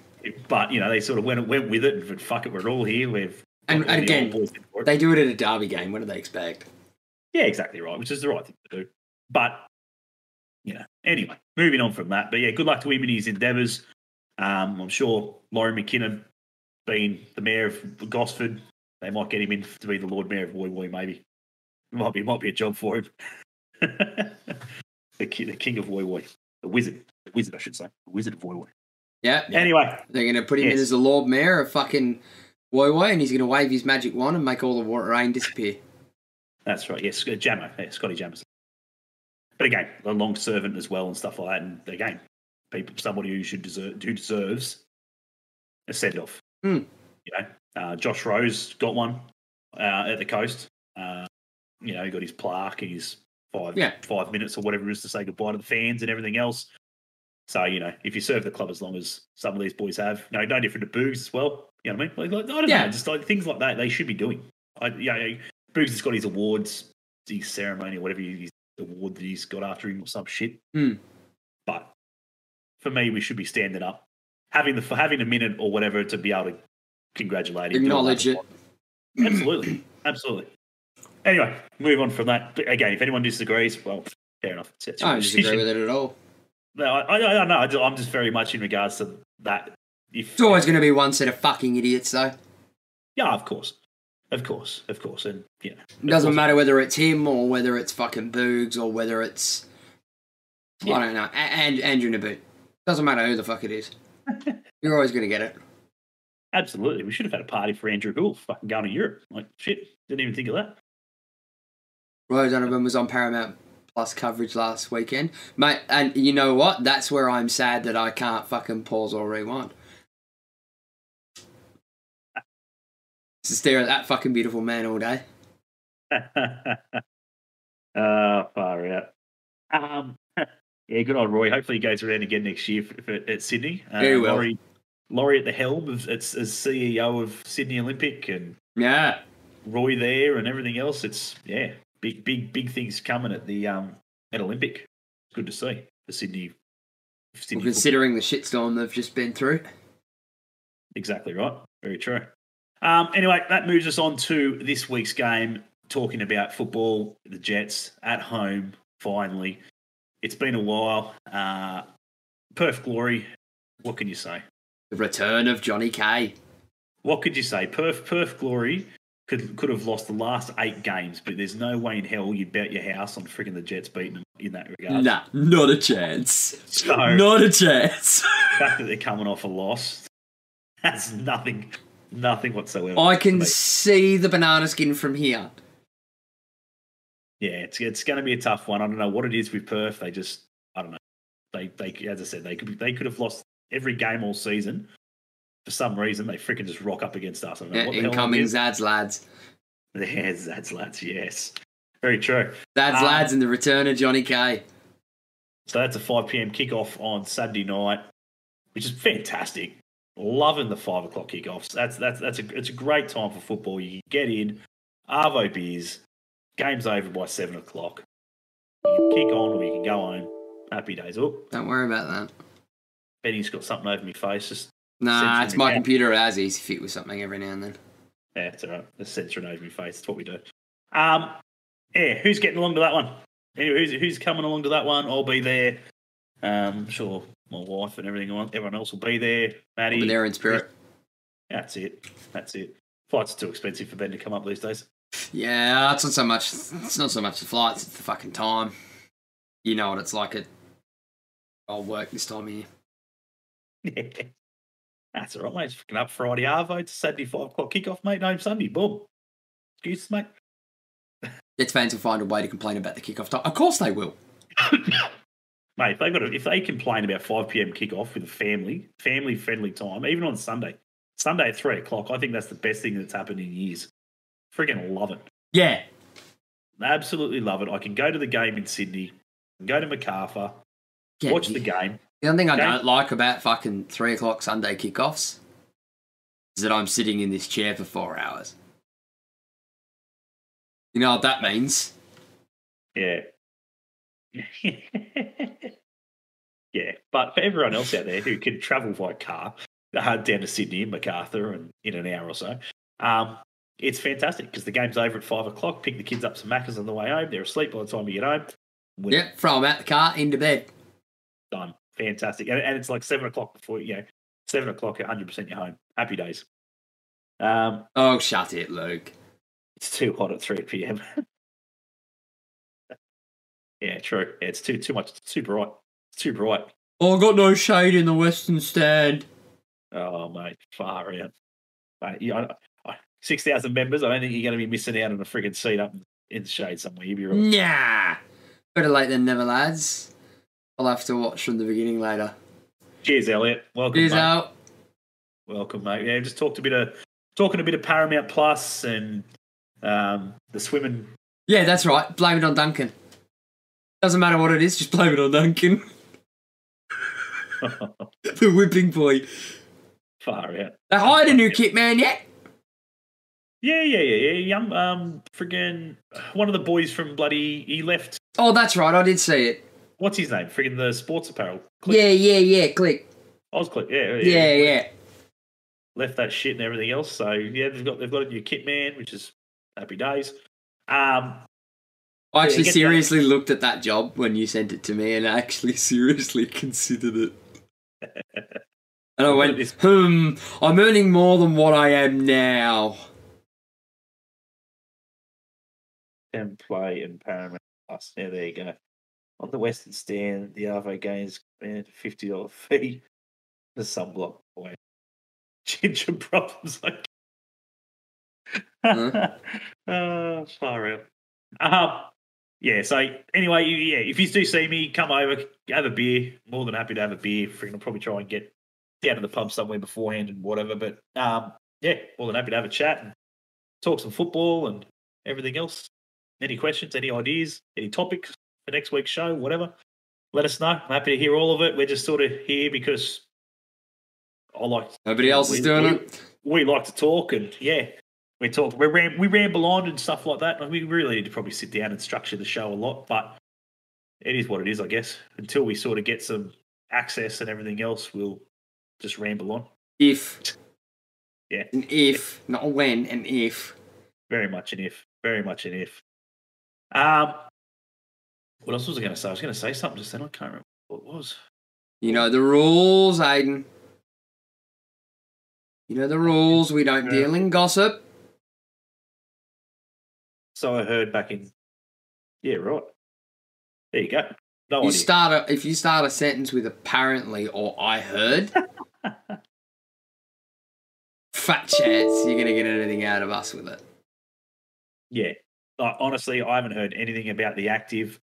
but you know, they sort of went went with it and said, "Fuck it, we're all here." We've And- and again, old boys in for it." They do it at a derby game. What do they expect? Yeah, exactly right, which is the right thing to do. But you know, anyway, moving on from that. But yeah, good luck to him in his endeavours. Um, I'm sure Lawrie McKinna, being the mayor of Gosford, they might get him in to be the Lord Mayor of Woy Woy. Maybe it might be might be a job for him. the, ki- the king of Woy Woy, the wizard, the wizard, I should say, the wizard of Woy Woy. Yeah. Anyway, They're going to put him in as the Lord Mayor of fucking Woy Woy, and he's going to wave his magic wand and make all the water rain disappear. that's right. Yes, uh, Jammer, yeah, Scotty Jamerson. But again, a long servant as well and stuff like that. And again, people, somebody who should deserve, who deserves a send off. Hmm. You know, uh, Josh Rose got one uh, at the coast. Uh, you know, he got his plaque and his five Yeah. five minutes or whatever it is to say goodbye to the fans and everything else. So you know, if you serve the club as long as some of these boys have, no, no different to Boogs as well. You know what I mean? Like, like, I don't Yeah. know, just like things like that, they should be doing. I, Boogs has got his awards, his ceremony, or whatever his award that he's got after him or some shit. Hmm. But for me, we should be standing up, having the having a minute or whatever to be able to congratulate him, Acknowledge it. Absolutely, absolutely. Anyway, move on from that. But again, if anyone disagrees, well, fair enough. It's- I don't disagree with it at all. No, I, I, I know. I'm just very much in regards to that. If It's always going to be one set of fucking idiots, though. yeah, of course, of course, of course, and yeah, It doesn't matter whether it's him or whether it's fucking Boogs or whether it's Yeah. I don't know, and Andrew Nabbout. Doesn't matter who the fuck it is. You're always going to get it. absolutely. We should have had a party for Andrew Gould fucking going to Europe. Like shit, didn't even think of that. Roy O'Donovan was on Paramount Plus coverage last weekend, mate. And you know what? That's where I'm sad that I can't fucking pause or rewind. To stare at that fucking beautiful man all day. uh, far out. Um, yeah, good on Roy. Hopefully he goes around again next year for, for, at Sydney. Uh, He will. Laurie, Laurie at the helm of, as, as CEO of Sydney Olympic and Yeah. Roy there and everything else. It's yeah, big, big, big things coming at the um at Olympic. It's good to see the Sydney. Well, Sydney considering the shitstorm they've just been through. Exactly right. Very true. Um, anyway, that moves us on to this week's game, talking about football, the Jets at home, finally. It's been a while. Uh, Perth Glory, what can you say? The return of Johnny K. What could you say? Perth, Perth Glory could could have lost the last eight games, but there's no way in hell you'd bet your house on freaking the Jets beating them in that regard. Nah, not a chance. So, Not a chance. the fact that they're coming off a loss, that's nothing, nothing whatsoever. I can see the banana skin from here. Yeah, it's it's going to be a tough one. I don't know what it is with Perth. They just, I don't know. They they as I said, they could be, they could have lost every game all season. For some reason, they freaking just rock up against us. I don't know Yeah, what the incoming. Zads lads. Yes, that's lads. Yes, very true. Zads Um, lads and the return of Johnny K. So that's a 5 p.m. kickoff on Saturday night, which is fantastic. Loving the five o'clock kickoffs. That's that's that's a it's a great time for football. You get in, Arvo beers, game's over by seven o'clock. You can kick on or you can go home. Happy days. Oh, Don't worry about that. Benny's got something over my face. Just Nah, it's my computer. It has easy fit with something every now and then. yeah, it's all right. The censoring over my face. That's what we do. Um, yeah, who's getting along to that one? Anyway, who's who's coming along to that one? I'll be there. Um, I'm sure my wife and everything, everyone else will be there. Maddie, Over there in spirit. That's it. That's it. Flights are too expensive for Ben to come up these days. Yeah, it's not so much. It's not so much the flights. It's the fucking time. You know what it's like at. I'll work this time of year. That's all right, mate. It's fucking up Friday Arvo. It's Saturday five o'clock kickoff, mate. Home Sunday. Boom. Excuses, mate. Jets fans will find a way to complain about the kickoff time. Of course they will. mate, if they got a, if they complain about five PM kickoff with a family, family friendly time, even on Sunday, Sunday at three o'clock, I think that's the best thing that's happened in years. Freaking love it. Yeah. Absolutely love it. I can go to the game in Sydney, go to Macarthur, yeah watch the, the game. The only thing I Okay. don't like about fucking three o'clock Sunday kickoffs is that I'm sitting in this chair for four hours. You know what that means? Yeah. yeah. But for everyone else out there who can travel by car uh, down to Sydney and Macarthur and in an hour or so, um, it's fantastic because the game's over at five o'clock. Pick the kids up some Maccas on the way home. They're asleep by the time you get home. Win. Yeah, throw them out the car into bed. Done. Fantastic. And, and it's like seven o'clock before, you know, seven o'clock, 100% you're home. Happy days. Um, Oh, shut it, Luke. It's too hot at 3 p.m. Yeah, true. Yeah, it's too too much. It's too bright. It's too bright. Oh, I got no shade in the Western stand. Oh, mate, far out. Mate, you, I, I, 6,000 members, I don't think you're going to be missing out on a frigging seat up in the shade somewhere. You'll be right. Nah. Better late than never, lads. I'll have to watch from the beginning later. Cheers, Elliot. Welcome, Cheers mate. out. Welcome, mate. Yeah, just talked a bit of talking a bit of Paramount Plus and um, the swimming. Yeah, that's right. Blame it on Duncan. Doesn't matter what it is, just blame it on Duncan. the whipping boy. far out. They hired a new kit man yet? Yeah, yeah, yeah, yeah. Young, um, friggin' one of the boys from bloody. He left. Oh, that's right. I did see it. What's his name? Friggin' the sports apparel. Click. Yeah, yeah, yeah. Click. Osclick. Yeah, Yeah, yeah. Yeah. Left that shit and everything else. So yeah, they've got they've got a new kit man, which is happy days. Um, I actually that. seriously looked at that job when you sent it to me and I actually seriously considered it. And I went, hmm, I'm earning more than what I am now. can play in Paramount Plus. Yeah, there you go. On the Western Stand, the Arvo games man, fifty dollar fee. The sunblock away. Ginger problems like. Huh? uh, far out. Um, yeah. So anyway, yeah, if you do see me, come over, have a beer. More than happy to have a beer. Freaking, I'll probably try and get down to the pub somewhere beforehand and whatever. But um, yeah, more than happy to have a chat and talk some football and everything else. Any questions, any ideas, any topics for next week's show, whatever, let us know. I'm happy to hear all of it. We're just sort of here because I like Nobody else is doing we- it. we like to talk and yeah, we talk. We ram, we ramble on and stuff like that. Like, we really need to probably sit down and structure the show a lot, but it is what it is, I guess. Until we sort of get some access and everything else, we'll just ramble on. If. Yeah. An if, not a when, an if. Very much an if. Very much an if. Um, what else was I going to say? I was going to say something just then. I can't remember what it was. You know the rules, Aiden. You know the rules. We don't deal in gossip. So I heard back in. Yeah, right. There you go. No You idea. start a, if you start a sentence with apparently or I heard, fat chance you're gonna get anything out of us with it. Yeah. Like, honestly, I haven't heard anything about the active.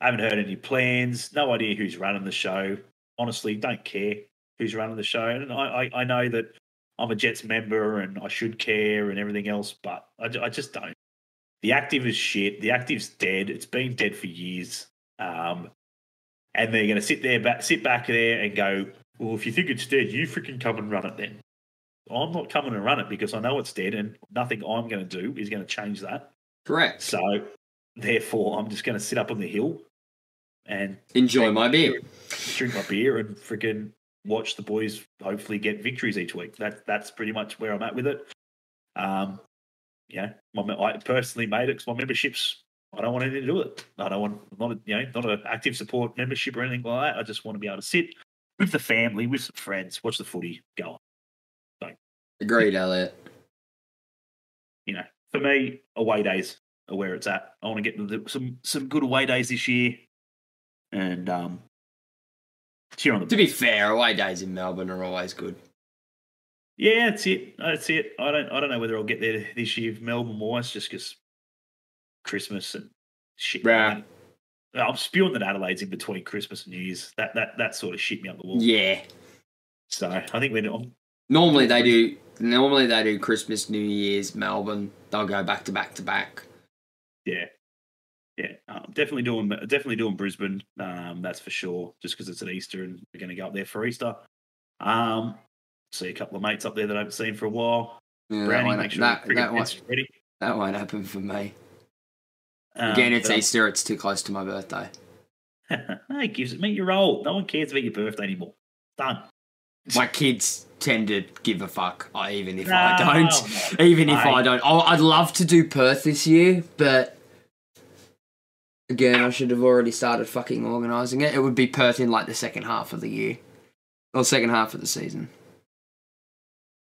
I haven't heard any plans. No idea who's running the show. Honestly, don't care who's running the show. And I, I, I know that I'm a Jets member and I should care and everything else, but I, I just don't. The active is shit. The active's dead. It's been dead for years. Um, and they're going to sit there, back, sit back there and go, well, if you think it's dead, you freaking come and run it then. I'm not coming and run it because I know it's dead and nothing I'm going to do is going to change that. Correct. So, therefore, I'm just going to sit up on the hill and Enjoy my beer. drink my beer and freaking watch the boys hopefully get victories each week. That that's pretty much where I'm at with it. Um, yeah, my, I personally made it because my memberships. I don't want anything to do with it. I don't want I'm not a, you know not an active support membership or anything like that. I just want to be able to sit with the family, with some friends, watch the footy, go on. So, Agreed, Elliot. you know, for me, away days where it's at. I want to get the, some some good away days this year, and um, cheer on the. To be fair, away days in Melbourne are always good. yeah, that's it. That's it. I don't I don't know whether I'll get there this year, Melbourne wise, just because Christmas and shit. Yeah. I'm spewing that Adelaide's in between Christmas and New Year's. That that that sort of shit me up the wall. Yeah. So I think we're Normally they do. Normally they do Christmas, New Year's, Melbourne. They'll go back to back to back. Yeah, yeah, um, definitely doing definitely doing Brisbane. Um, that's for sure. Just because it's at Easter and we're going to go up there for Easter. Um, see a couple of mates up there that I haven't seen for a while. Yeah, Brownie, won't, make sure that, that, won't, ready. that won't happen for me. Um, Again, it's but, Easter. It's too close to my birthday. hey, gives it meet your old. No one cares about your birthday anymore. Done. My kids tend to give a fuck, even if No, I don't. no, Even if I mate. don't. Oh, I'd love to do Perth this year, but again, I should have already started fucking organising it. It would be Perth in like the second half of the year, or second half of the season.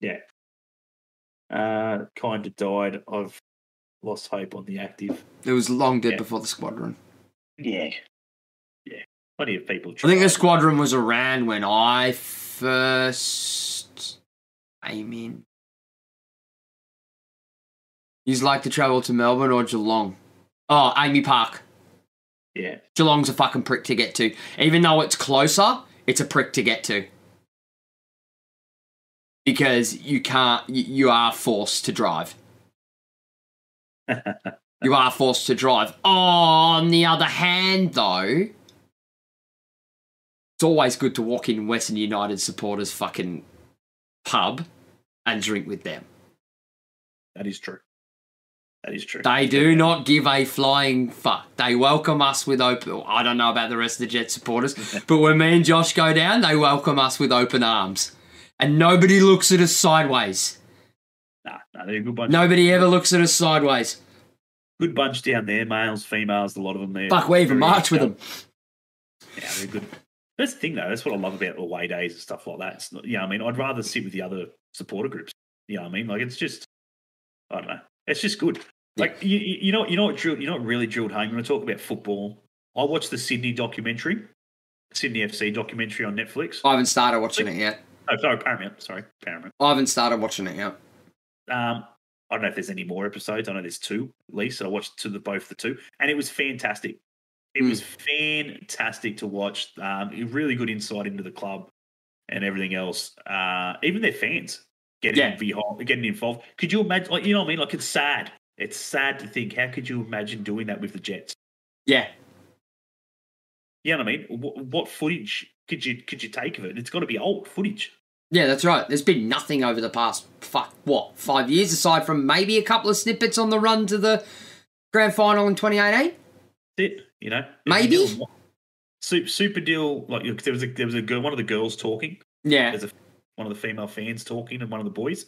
Yeah. Uh, kind of died. I've lost hope on the active. It was long dead Yeah. before the squadron. Yeah, Yeah. plenty of people. I think the squadron was around when I first came in. You'd like to travel to Melbourne or Geelong? Oh, AAMI Park. Yeah, Geelong's a fucking prick to get to. Even though it's closer, it's a prick to get to. Because you can't, you are forced to drive. you are forced to drive. Oh, on the other hand, though, it's always good to walk in Western United supporters' fucking pub and drink with them. that is true. That is true. They do not give a flying fuck. They welcome us with open. I don't know about the rest of the Jet supporters, but when me and Josh go down, they welcome us with open arms, and nobody looks at us sideways. Nah, nah, they're a good bunch. Nobody ever looks at us sideways. good bunch down there. Males, females, a lot of them there. Fuck, we even march with them. Yeah, they're good. That's the thing, though. That's what I love about away days and stuff like that. It's not, you know, I mean, I'd rather sit with the other supporter groups. You know, what I mean, like it's just, I don't know, it's just good. Like you, you you know, you know what, drilled, you know what really drilled home when I talk about football. I watched the Sydney documentary, Sydney FC documentary on Netflix. I haven't started watching it yet. Oh, sorry, Paramount. Sorry, Paramount. I haven't started watching it yet. Um, I don't know if there's any more episodes. I know there's two at least. I watched to the both the two, and it was fantastic. It Hmm. was fantastic to watch. Um, really good insight into the club and everything else. Uh, even their fans getting Yeah. involved, getting involved. Could you imagine? Like, you know what I mean? Like it's sad. It's sad to think. How could you imagine doing that with the Jets? Yeah, You know what I mean? What, what footage could you could you take of it? It's got to be old footage. yeah, that's right. There's been nothing over the past fuck what five years aside from maybe a couple of snippets on the run to the grand final in 2018. That's it. You know, Maybe? Super, super deal. Like there was a there was a girl, one of the girls talking. Yeah, There's a one of the female fans talking and one of the boys.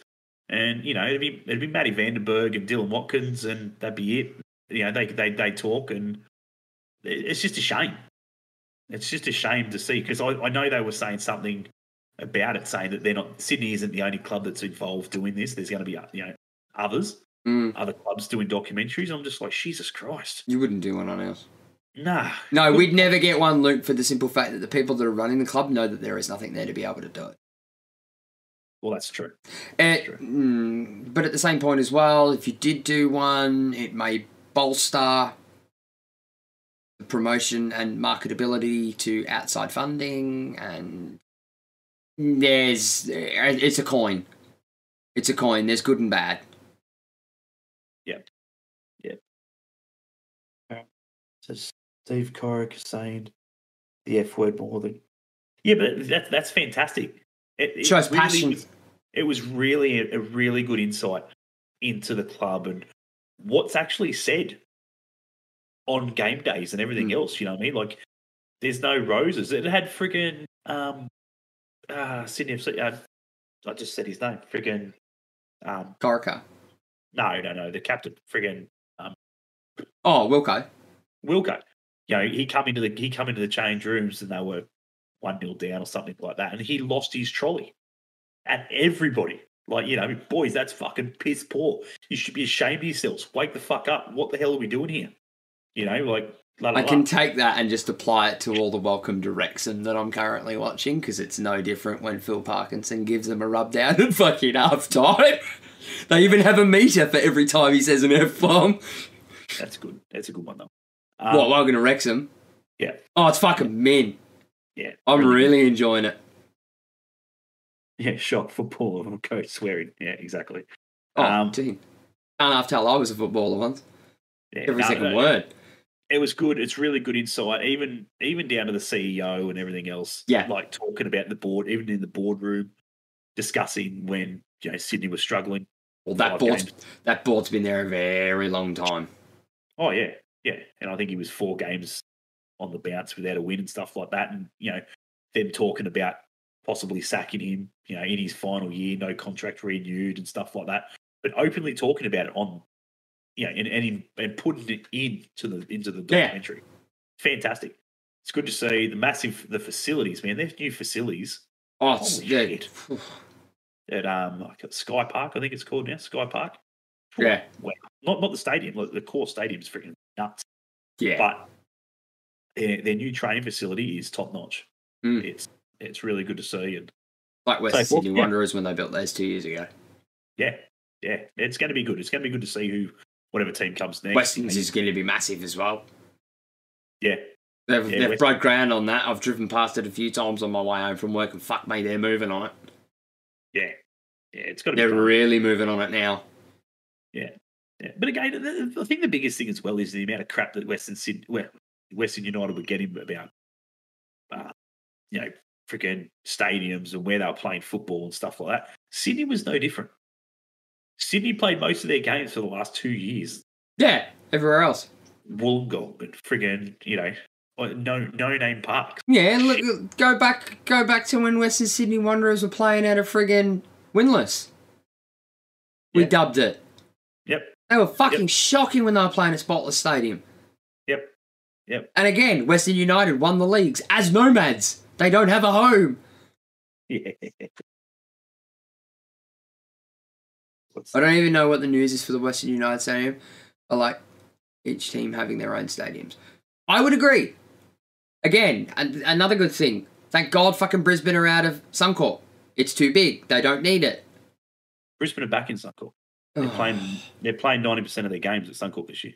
And, you know, it'd be it'd be Matty Vandenberg and Dylan Watkins and that'd be it. You know, they they they talk and it's just a shame. It's just a shame to see because I, I know they were saying something about it, saying that they're not Sydney isn't the only club that's involved doing this. There's going to be uh, you know others, Mm, other clubs doing documentaries. I'm just like Jesus Christ, you wouldn't do one on ours. Nah. No, we'd never get one, Luke, for the simple fact that the people that are running the club know that there is nothing there to be able to do it. Well, that's true. It, True. mm, but at the same point as well, if you did do one, it may bolster the promotion and marketability to outside funding, and there's it's a coin. It's a coin. There's good and bad. yep. So Steve Corica is saying the F word more than. Yeah, but that's that's fantastic. It, it Shows really passion. was- it was really a, a really good insight into the club and what's actually said on game days and everything Mm. else. You know what I mean? Like, there's no roses. It had friggin' um, uh, Sydney FC. Uh, I just said his name. Friggin' um, Corica. no, no, no. The captain, friggin' Oh, Wilco. Wilco. You know, he come into the he come into the change rooms and they were one 0 down or something like that, and he lost his trolley. And everybody, like you know, boys, that's fucking piss poor. You should be ashamed of yourselves. Wake the fuck up. What the hell are we doing here? You know, like la, la, I can take that and just apply it to all the welcome to Wrexham that I'm currently watching because it's no different when Phil Parkinson gives them a rub down at fucking half time. They even have a meter for every time he says an F bomb. That's good. That's a good one though. Um, what, welcome to Wrexham? Yeah. Oh, it's fucking men. Yeah, I'm really really enjoying it. Yeah, shock football of a coach swearing. Yeah, exactly. Oh, Um, gee. Can't half tell I was a footballer once. Yeah, Every no, second no, word. it was good. It's really good insight, even even down to the CEO and everything else. Yeah. like talking about the board, even in the boardroom, discussing when you know Sydney was struggling. Well, that board's, that board's been there a very long time. Oh yeah, yeah, and I think he was four games on the bounce without a win and stuff like that, and you know them talking about possibly sacking him, you know, in his final year, no contract renewed and stuff like that, but openly talking about it on, you know, and and, in, and putting it into the into the Yeah. documentary. Fantastic. It's good to see the massive the facilities, man. There's new facilities Oh, Holy yeah. shit. at um like Sky Park, I think it's called now, Sky Park. Yeah. Wow. Not not the stadium, like the core stadium's freaking nuts. yeah. But their, their new training facility is top notch. Mm. It's it's really good to see, and Like Western So, Sydney yeah. Wanderers when they built theirs two years ago. yeah, yeah, it's going to be good. It's going to be good to see who whatever team comes next. Western's is going to be massive as well. yeah, They've, Yeah, they've broke ground on that. I've driven past it a few times on my way home from work, and fuck me, they're moving on it. yeah, yeah. It's got to be. They're really moving on it now. Yeah. But again, I think the biggest thing as well is the amount of crap that Western Sydney, Western United were getting about, uh, you know, freaking stadiums and where they were playing football and stuff like that. Sydney was no different. Sydney played most of their games for the last two years. Yeah, everywhere else. Wollongong and friggin', you know, like no no name parks. Yeah, look, go back, go back to when Western Sydney Wanderers were playing at a friggin' winless. We Yeah. dubbed it. Yep. They were fucking shocking when they were playing at Spotless Stadium. Yep. Yep. And again, Western United won the leagues as nomads. They don't have a home. Yeah. What's- I don't even know what the news is for the Western United Stadium. I like each team having their own stadiums. I would agree. Again, another good thing. Thank God fucking Brisbane are out of Suncorp. It's too big. They don't need it. Brisbane are back in Suncorp. They're playing. They're playing ninety percent of their games at Suncorp this year.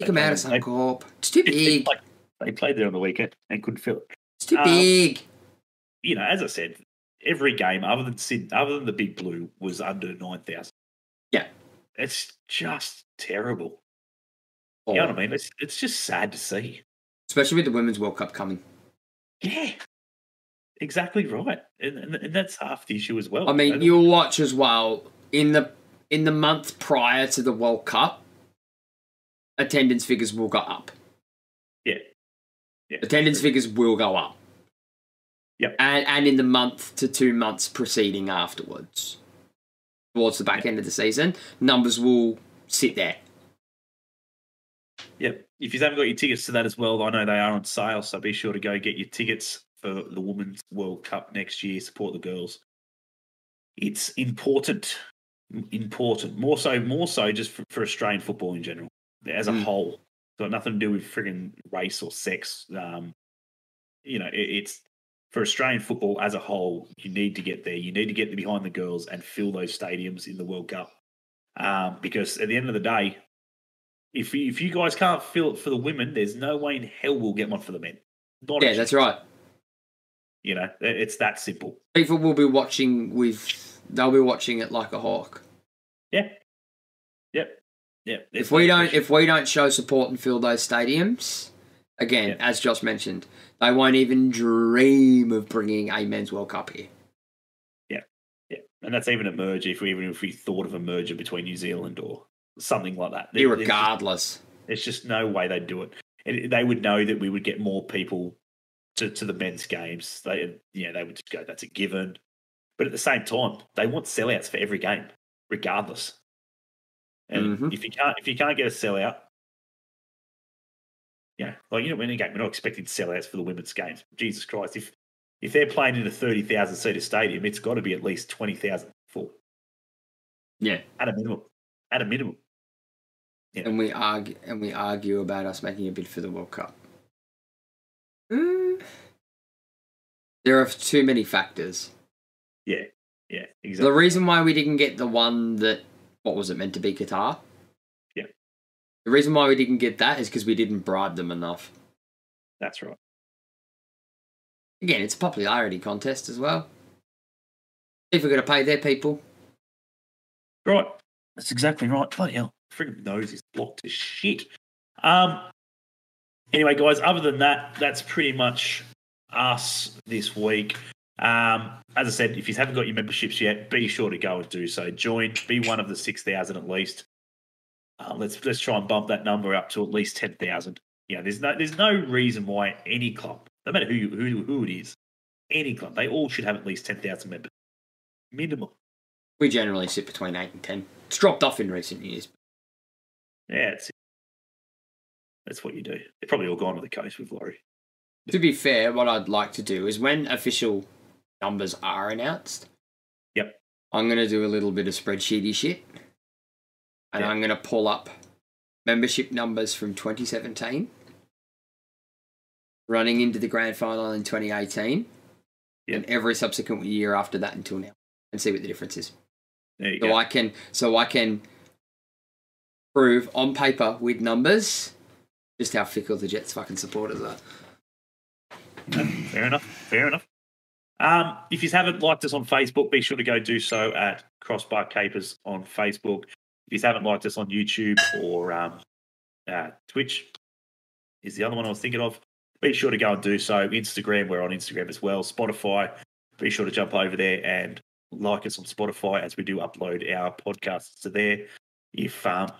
Kick them out of They- Suncorp. It's too They big. played, they played there on the weekend and couldn't fill it. It's too Um, big. You know, as I said, every game other than Sid, other than the Big Blue was under nine thousand. Yeah. it's just terrible. You know what I mean? It's it's just sad to see. Especially with the Women's World Cup coming. Yeah, exactly right, and, and, and that's half the issue as well. I mean, you'll watch as well in the in the month prior to the World Cup. Attendance figures will go up. yeah, yeah, Attendance figures will go up. Yep. And and in the month to two months preceding afterwards, towards the back end of the season, numbers will sit there. Yep. If you haven't got your tickets to that as well, I know they are on sale, so be sure to go get your tickets for the Women's World Cup next year. Support the girls. It's important, important more so, more so just for, for Australian football in general, as a Mm. whole. It's got nothing to do with frigging race or sex. Um, you know, it, it's for Australian football as a whole. You need to get there. You need to get behind the girls and fill those stadiums in the World Cup. Um, because at the end of the day, if you, if you guys can't fill it for the women, there's no way in hell we'll get one for the men. Not Yeah, that's right. You know, it's that simple. People will be watching with they'll be watching it like a hawk. Yeah. Yep. Yep. If we don't if we don't show support and fill those stadiums, again, Yeah. as Josh mentioned, they won't even dream of bringing a men's World Cup here. yeah, Yeah. and that's even a merger. If we even if we thought of a merger between New Zealand or something like that, There- there's just- just no way they'd do it. And they would know that we would get more people to, to the men's games. They, yeah, they would just go, that's a given. But at the same time, they want sellouts for every game, regardless. And Mhm. if you can't, if you can't get a sellout, yeah, like you know, in a game, we're not expecting sellouts for the women's games. Jesus Christ, if if they're playing in a thirty thousand seater stadium, it's got to be at least twenty thousand full Yeah. at a minimum. At a minimum. Yeah. And we argue and we argue about us making a bid for the World Cup. Mm. There are too many factors. Yeah, yeah, exactly. The reason why we didn't get the one that what was it meant to be Qatar? Yeah. The reason why we didn't get that is because we didn't bribe them enough. That's right. Again, it's a popularity contest as well. If we're going to pay their people, Right. That's exactly right. Bloody hell. Friggin' nose is blocked as shit. Um. Anyway, guys, other than that, that's pretty much us this week. Um, as I said, if you haven't got your memberships yet, be sure to go and do so. Join, be one of the six thousand at least. Uh, let's let's try and bump that number up to at least ten thousand. Yeah, there's no there's no reason why any club, no matter who you, who who it is, any club, they all should have at least ten thousand members, minimum. we generally sit between 8 and 10. It's dropped off in recent years. Yeah, it's, that's what you do. They're probably all gone to the coast with Laurie. To be fair, what I'd like to do is when official numbers are announced, Yep. I'm going to do a little bit of spreadsheety shit. And Yeah. I'm going to pull up membership numbers from 2017 running into the grand final in 2018 Yeah. and every subsequent year after that until now and see what the difference is. There you So go. I can so I can prove on paper with numbers just how fickle the Jets fucking supporters are. Mm, fair enough. Fair enough. Um, if you haven't liked us on Facebook, be sure to go do so at Crossbar Capers on Facebook. If you haven't liked us on YouTube or um, uh, Twitch, is the other one I was thinking of. Be sure to go and do so. Instagram, we're on Instagram as well. Spotify, be sure to jump over there and like us on Spotify as we do upload our podcasts to there. If um,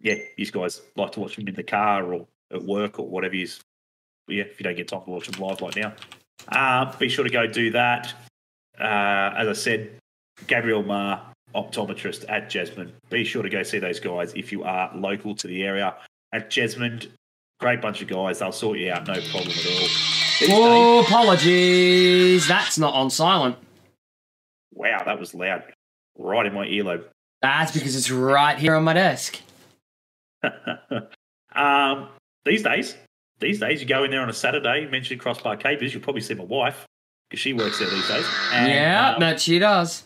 yeah, you guys like to watch them in the car or at work or whatever you yeah, if you don't get time to watch them live like now. Uh, be sure to go do that. Uh, as I said, Gabriel Ma, optometrist at Jesmond. Be sure to go see those guys if you are local to the area. At Jesmond, great bunch of guys. They'll sort you out, no problem at all. These Oh, apologies. That's not on silent. wow, that was loud. Right in my earlobe. That's because it's right here on my desk. um, these days, these days, you go in there on a Saturday, mention Crossbar Capers, you'll probably see my wife because she works there these days. And, yeah, um, that she does.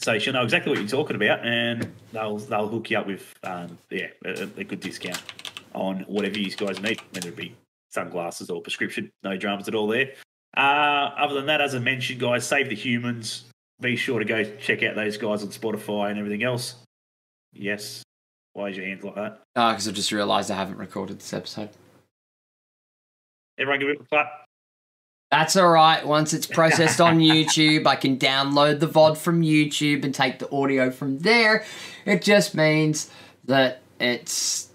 So she'll know exactly what you're talking about, and they'll they'll hook you up with um, yeah a, a good discount on whatever you guys need, whether it be sunglasses or prescription. No dramas at all there. Uh, other than that, as I mentioned, guys, save the humans. Be sure to go check out those guys on Spotify and everything else. Yes. Why is your hands like that? Ah, because I've just realised I haven't recorded this episode. Everyone give it a clap. That's all right. Once it's processed on YouTube, I can download the VOD from YouTube and take the audio from there. It just means that it's.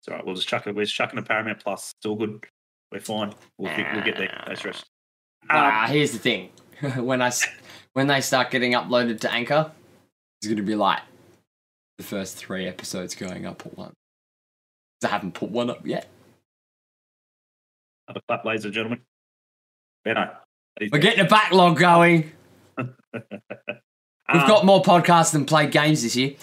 It's all right. We'll just chuck it. We're just chucking a Paramount Plus. It's all good. We're fine. We'll, fi- we'll get there. No stress. Um, Ah, here's the thing. when I when they start getting uploaded to Anchor, it's going to be like the first three episodes going up at once. I haven't put one up yet. Another clap, ladies and gentlemen. Benno. We're getting a backlog going. We've Um, got more podcasts than played games this year.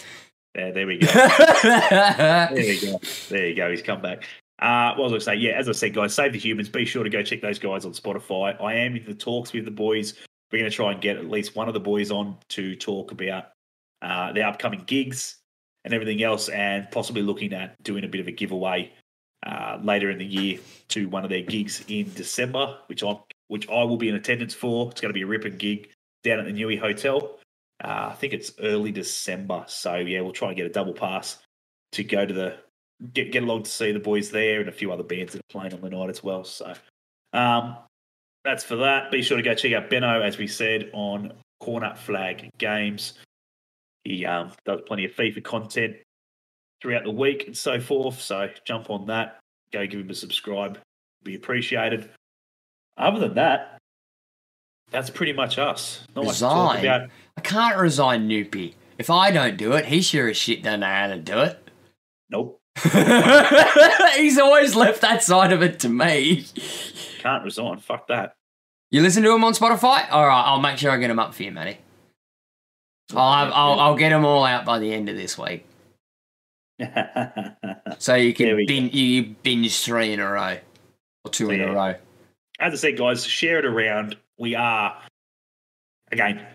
There, there we go. There you go. There you go. He's come back. Uh, what was I say? Yeah, as I said, guys, save the humans. Be sure to go check those guys on Spotify. I am in the talks with the boys. We're going to try and get at least one of the boys on to talk about uh, their upcoming gigs and everything else, and possibly looking at doing a bit of a giveaway uh, later in the year to one of their gigs in December, which I which I will be in attendance for. It's going to be a ripping gig down at the Newey Hotel. Uh, I think it's early December, so yeah, we'll try and get a double pass to go to the get get along to see the boys there and a few other bands that are playing on the night as well. So um, that's for that. Be sure to go check out Benno, as we said, on Corner Flag Games. He um, does plenty of FIFA content throughout the week and so forth. So jump on that. Go give him a subscribe. Be appreciated. Other than that, that's pretty much us. Not much Resign? about. I can't resign Noopy. If I don't do it, he sure as shit don't know how to do it. Nope. He's always left that side of it to me. Can't resign. Fuck that. You listen to him on Spotify? All right, I'll make sure I get him up for you, Matty. I'll, have, I'll, I'll get them all out by the end of this week, so you can we bin, you binge three in a row or two in Yeah. a row. as I said, guys, share it around. We are, again,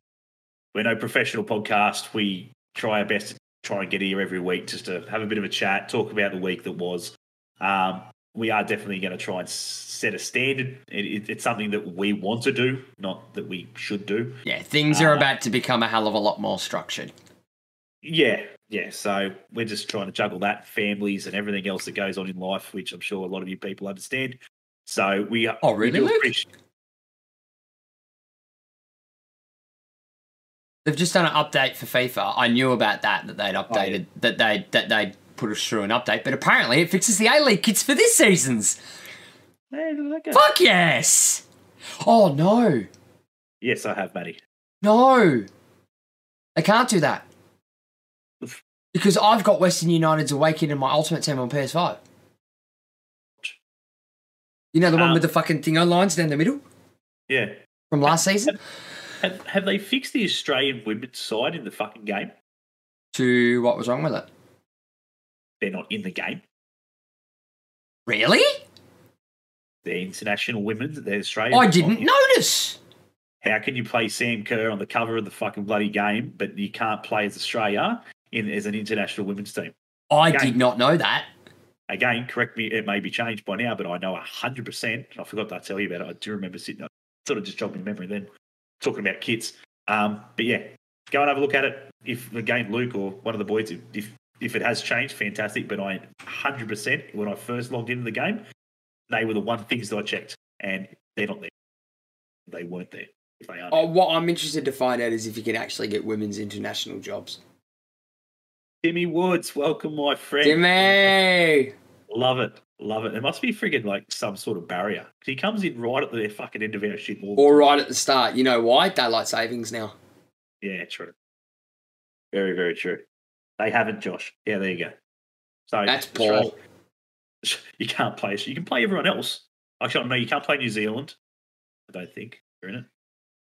we're no professional podcast. We try our best to try and get here every week just to have a bit of a chat, talk about the week that was. Um, we are definitely going to try and set a standard. It, it, it's something that we want to do, not that we should do. Yeah, things are Uh, about to become a hell of a lot more structured. Yeah, yeah. So we're just trying to juggle that, families, and everything else that goes on in life, which I'm sure a lot of you people understand. So we are. Oh, really, appreciate- They've just done an update for FIFA. I knew about that that they'd oh, updated that they that they'd put us through an update, but apparently it fixes the A League kits for this season's. Hey, look at that go. Fuck yes! Oh no, Yes, I have, Matty. no, I can't do that because I've got Western United's Awakened in my Ultimate Team on PS5. You know the one Um, with the fucking thing on lines down the middle Yeah. from last season. Have, have they fixed the Australian women's side in the fucking game? To what was wrong with it? They're not in the game. Really? They're international women. They're Australian. I didn't notice. How can you play Sam Kerr on the cover of the fucking bloody game, but you can't play as Australia in as an international women's team? I Game. did not know that. Again, correct me, it may be changed by now, but I know 100%. I forgot to tell you about it. I do remember sitting, I sort of just jogged my memory then, talking about kits. Um, but yeah, go and have a look at it. If again, Luke or one of the boys, if, if, if it has changed, fantastic. But I 100%, when I first logged into the game, they were the one things that I checked, and they're not there. They weren't there. If they are. Oh, what I'm interested to find out is if you can actually get women's international jobs. Timmy Woods, welcome, my friend. Jimmy! Love it. Love it. There must be friggin' like some sort of barrier. He comes in right at the fucking end of our shit. All the All time. right at the start. You know why? Daylight savings now. Yeah, true. Very, very true. They haven't, Josh. Yeah, there you go. So That's poor. You can't play. You can play everyone else. Actually, no, you can't play New Zealand. I don't think you're in it.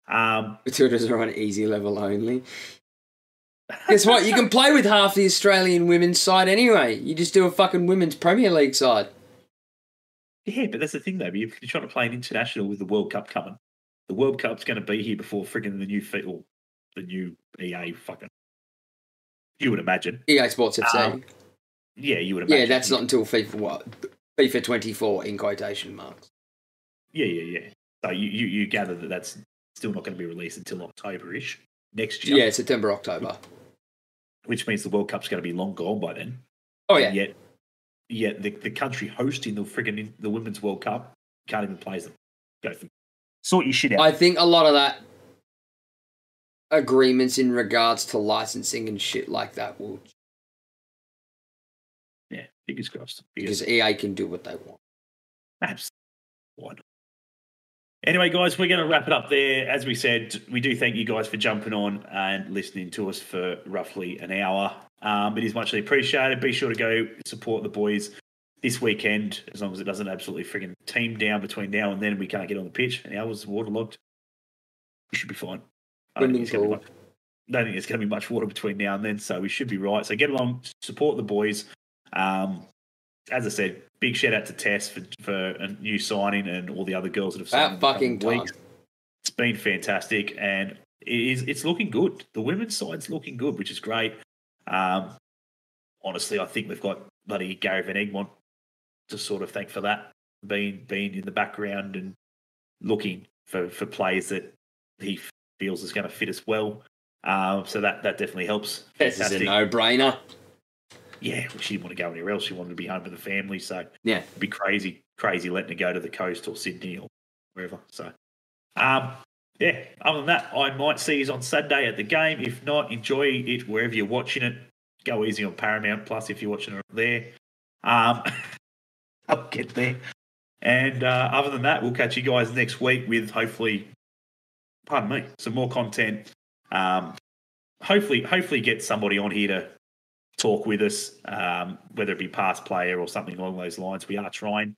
Um, Matildas are on easy level only. Guess what? You can play with half the Australian women's side anyway. You just do a fucking women's Premier League side. yeah, but that's the thing though. You're trying to play an international with the World Cup coming. The World Cup's going to be here before friggin' the new or the new EA fucking. You would imagine. EA Sports FC. Um, Yeah, you would imagine. yeah, that's not until FIFA what? FIFA 24 in quotation marks. Yeah, yeah, yeah. So you, you, you gather that that's still not going to be released until October-ish next year. Yeah, September, October. Which means the World Cup's going to be long gone by then. Oh yeah. And yet, yet the, the country hosting the friggin' the Women's World Cup can't even play them. Go for sort your shit out. I think a lot of that agreements in regards to licensing and shit like that will yeah, fingers crossed. Because because EA can do what they want. Absolutely. Anyway, guys, we're going to wrap it up there. As we said, we do thank you guys for jumping on and listening to us for roughly an hour. Um, it is muchly appreciated. Be sure to go support the boys this weekend, as long as it doesn't absolutely frigging team down between now and then. We can't get on the pitch, and ours waterlogged. We should be fine. I don't think, Swimming it's gonna be pool. much, don't think there's going to be much water between now and then, so we should be right. So get along, support the boys. Um, as I said, big shout out to Tess for, for a new signing and all the other girls that have signed. That fucking couple of time. weeks. It's been fantastic, and it is it's looking good. The women's side's looking good, which is great. Um, honestly, I think we've got bloody Gary Van Egmond to sort of thank for that, being being in the background and looking for, for players that he feels is going to fit us well. Um, so that that definitely helps. This is a no-brainer. Yeah, she didn't want to go anywhere else. She wanted to be home with the family. So Yeah. it'd be crazy, crazy letting her go to the coast or Sydney or wherever. So, um, yeah. Other than that, I might see you on Saturday at the game. If not, enjoy it wherever you're watching it. Go easy on Paramount Plus if you're watching it there. Um, I'll get there. And uh, other than that, we'll catch you guys next week with hopefully, pardon me, some more content. Um, hopefully, hopefully get somebody on here to talk with us, um, whether it be past player or something along those lines. We are trying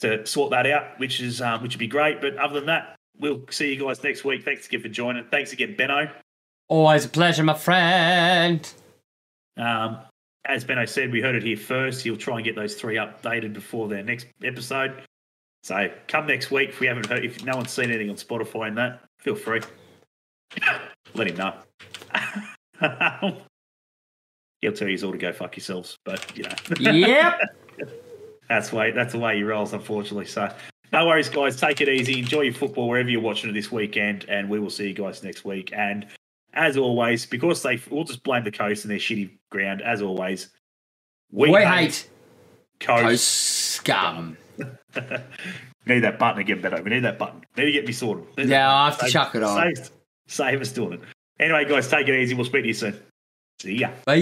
to sort that out, which is um, which would be great. But other than that, we'll see you guys next week. Thanks again for joining. Thanks again, Benno. Always a pleasure, my friend. Um, as Benno said, we heard it here first. He'll try and get those three updated before their next episode. So come next week. If we haven't heard, if no one's seen anything on Spotify and that, feel free. Let him know. He'll tell you all to go fuck yourselves, but you know. Yep. That's way that's the way he rolls, unfortunately. So no worries, guys. Take it easy. Enjoy your football wherever you're watching it this weekend, and we will see you guys next week. And as always, because they we'll just blame the coast and their shitty ground. As always, we, We hate coast. Coast scum. need that button again, better. We need that button. Need to get me sorted. Yeah, I'll have to Save- chuck it on. Save, save us doing it. Anyway, guys, take it easy. We'll speak to you soon. 是呀，拜。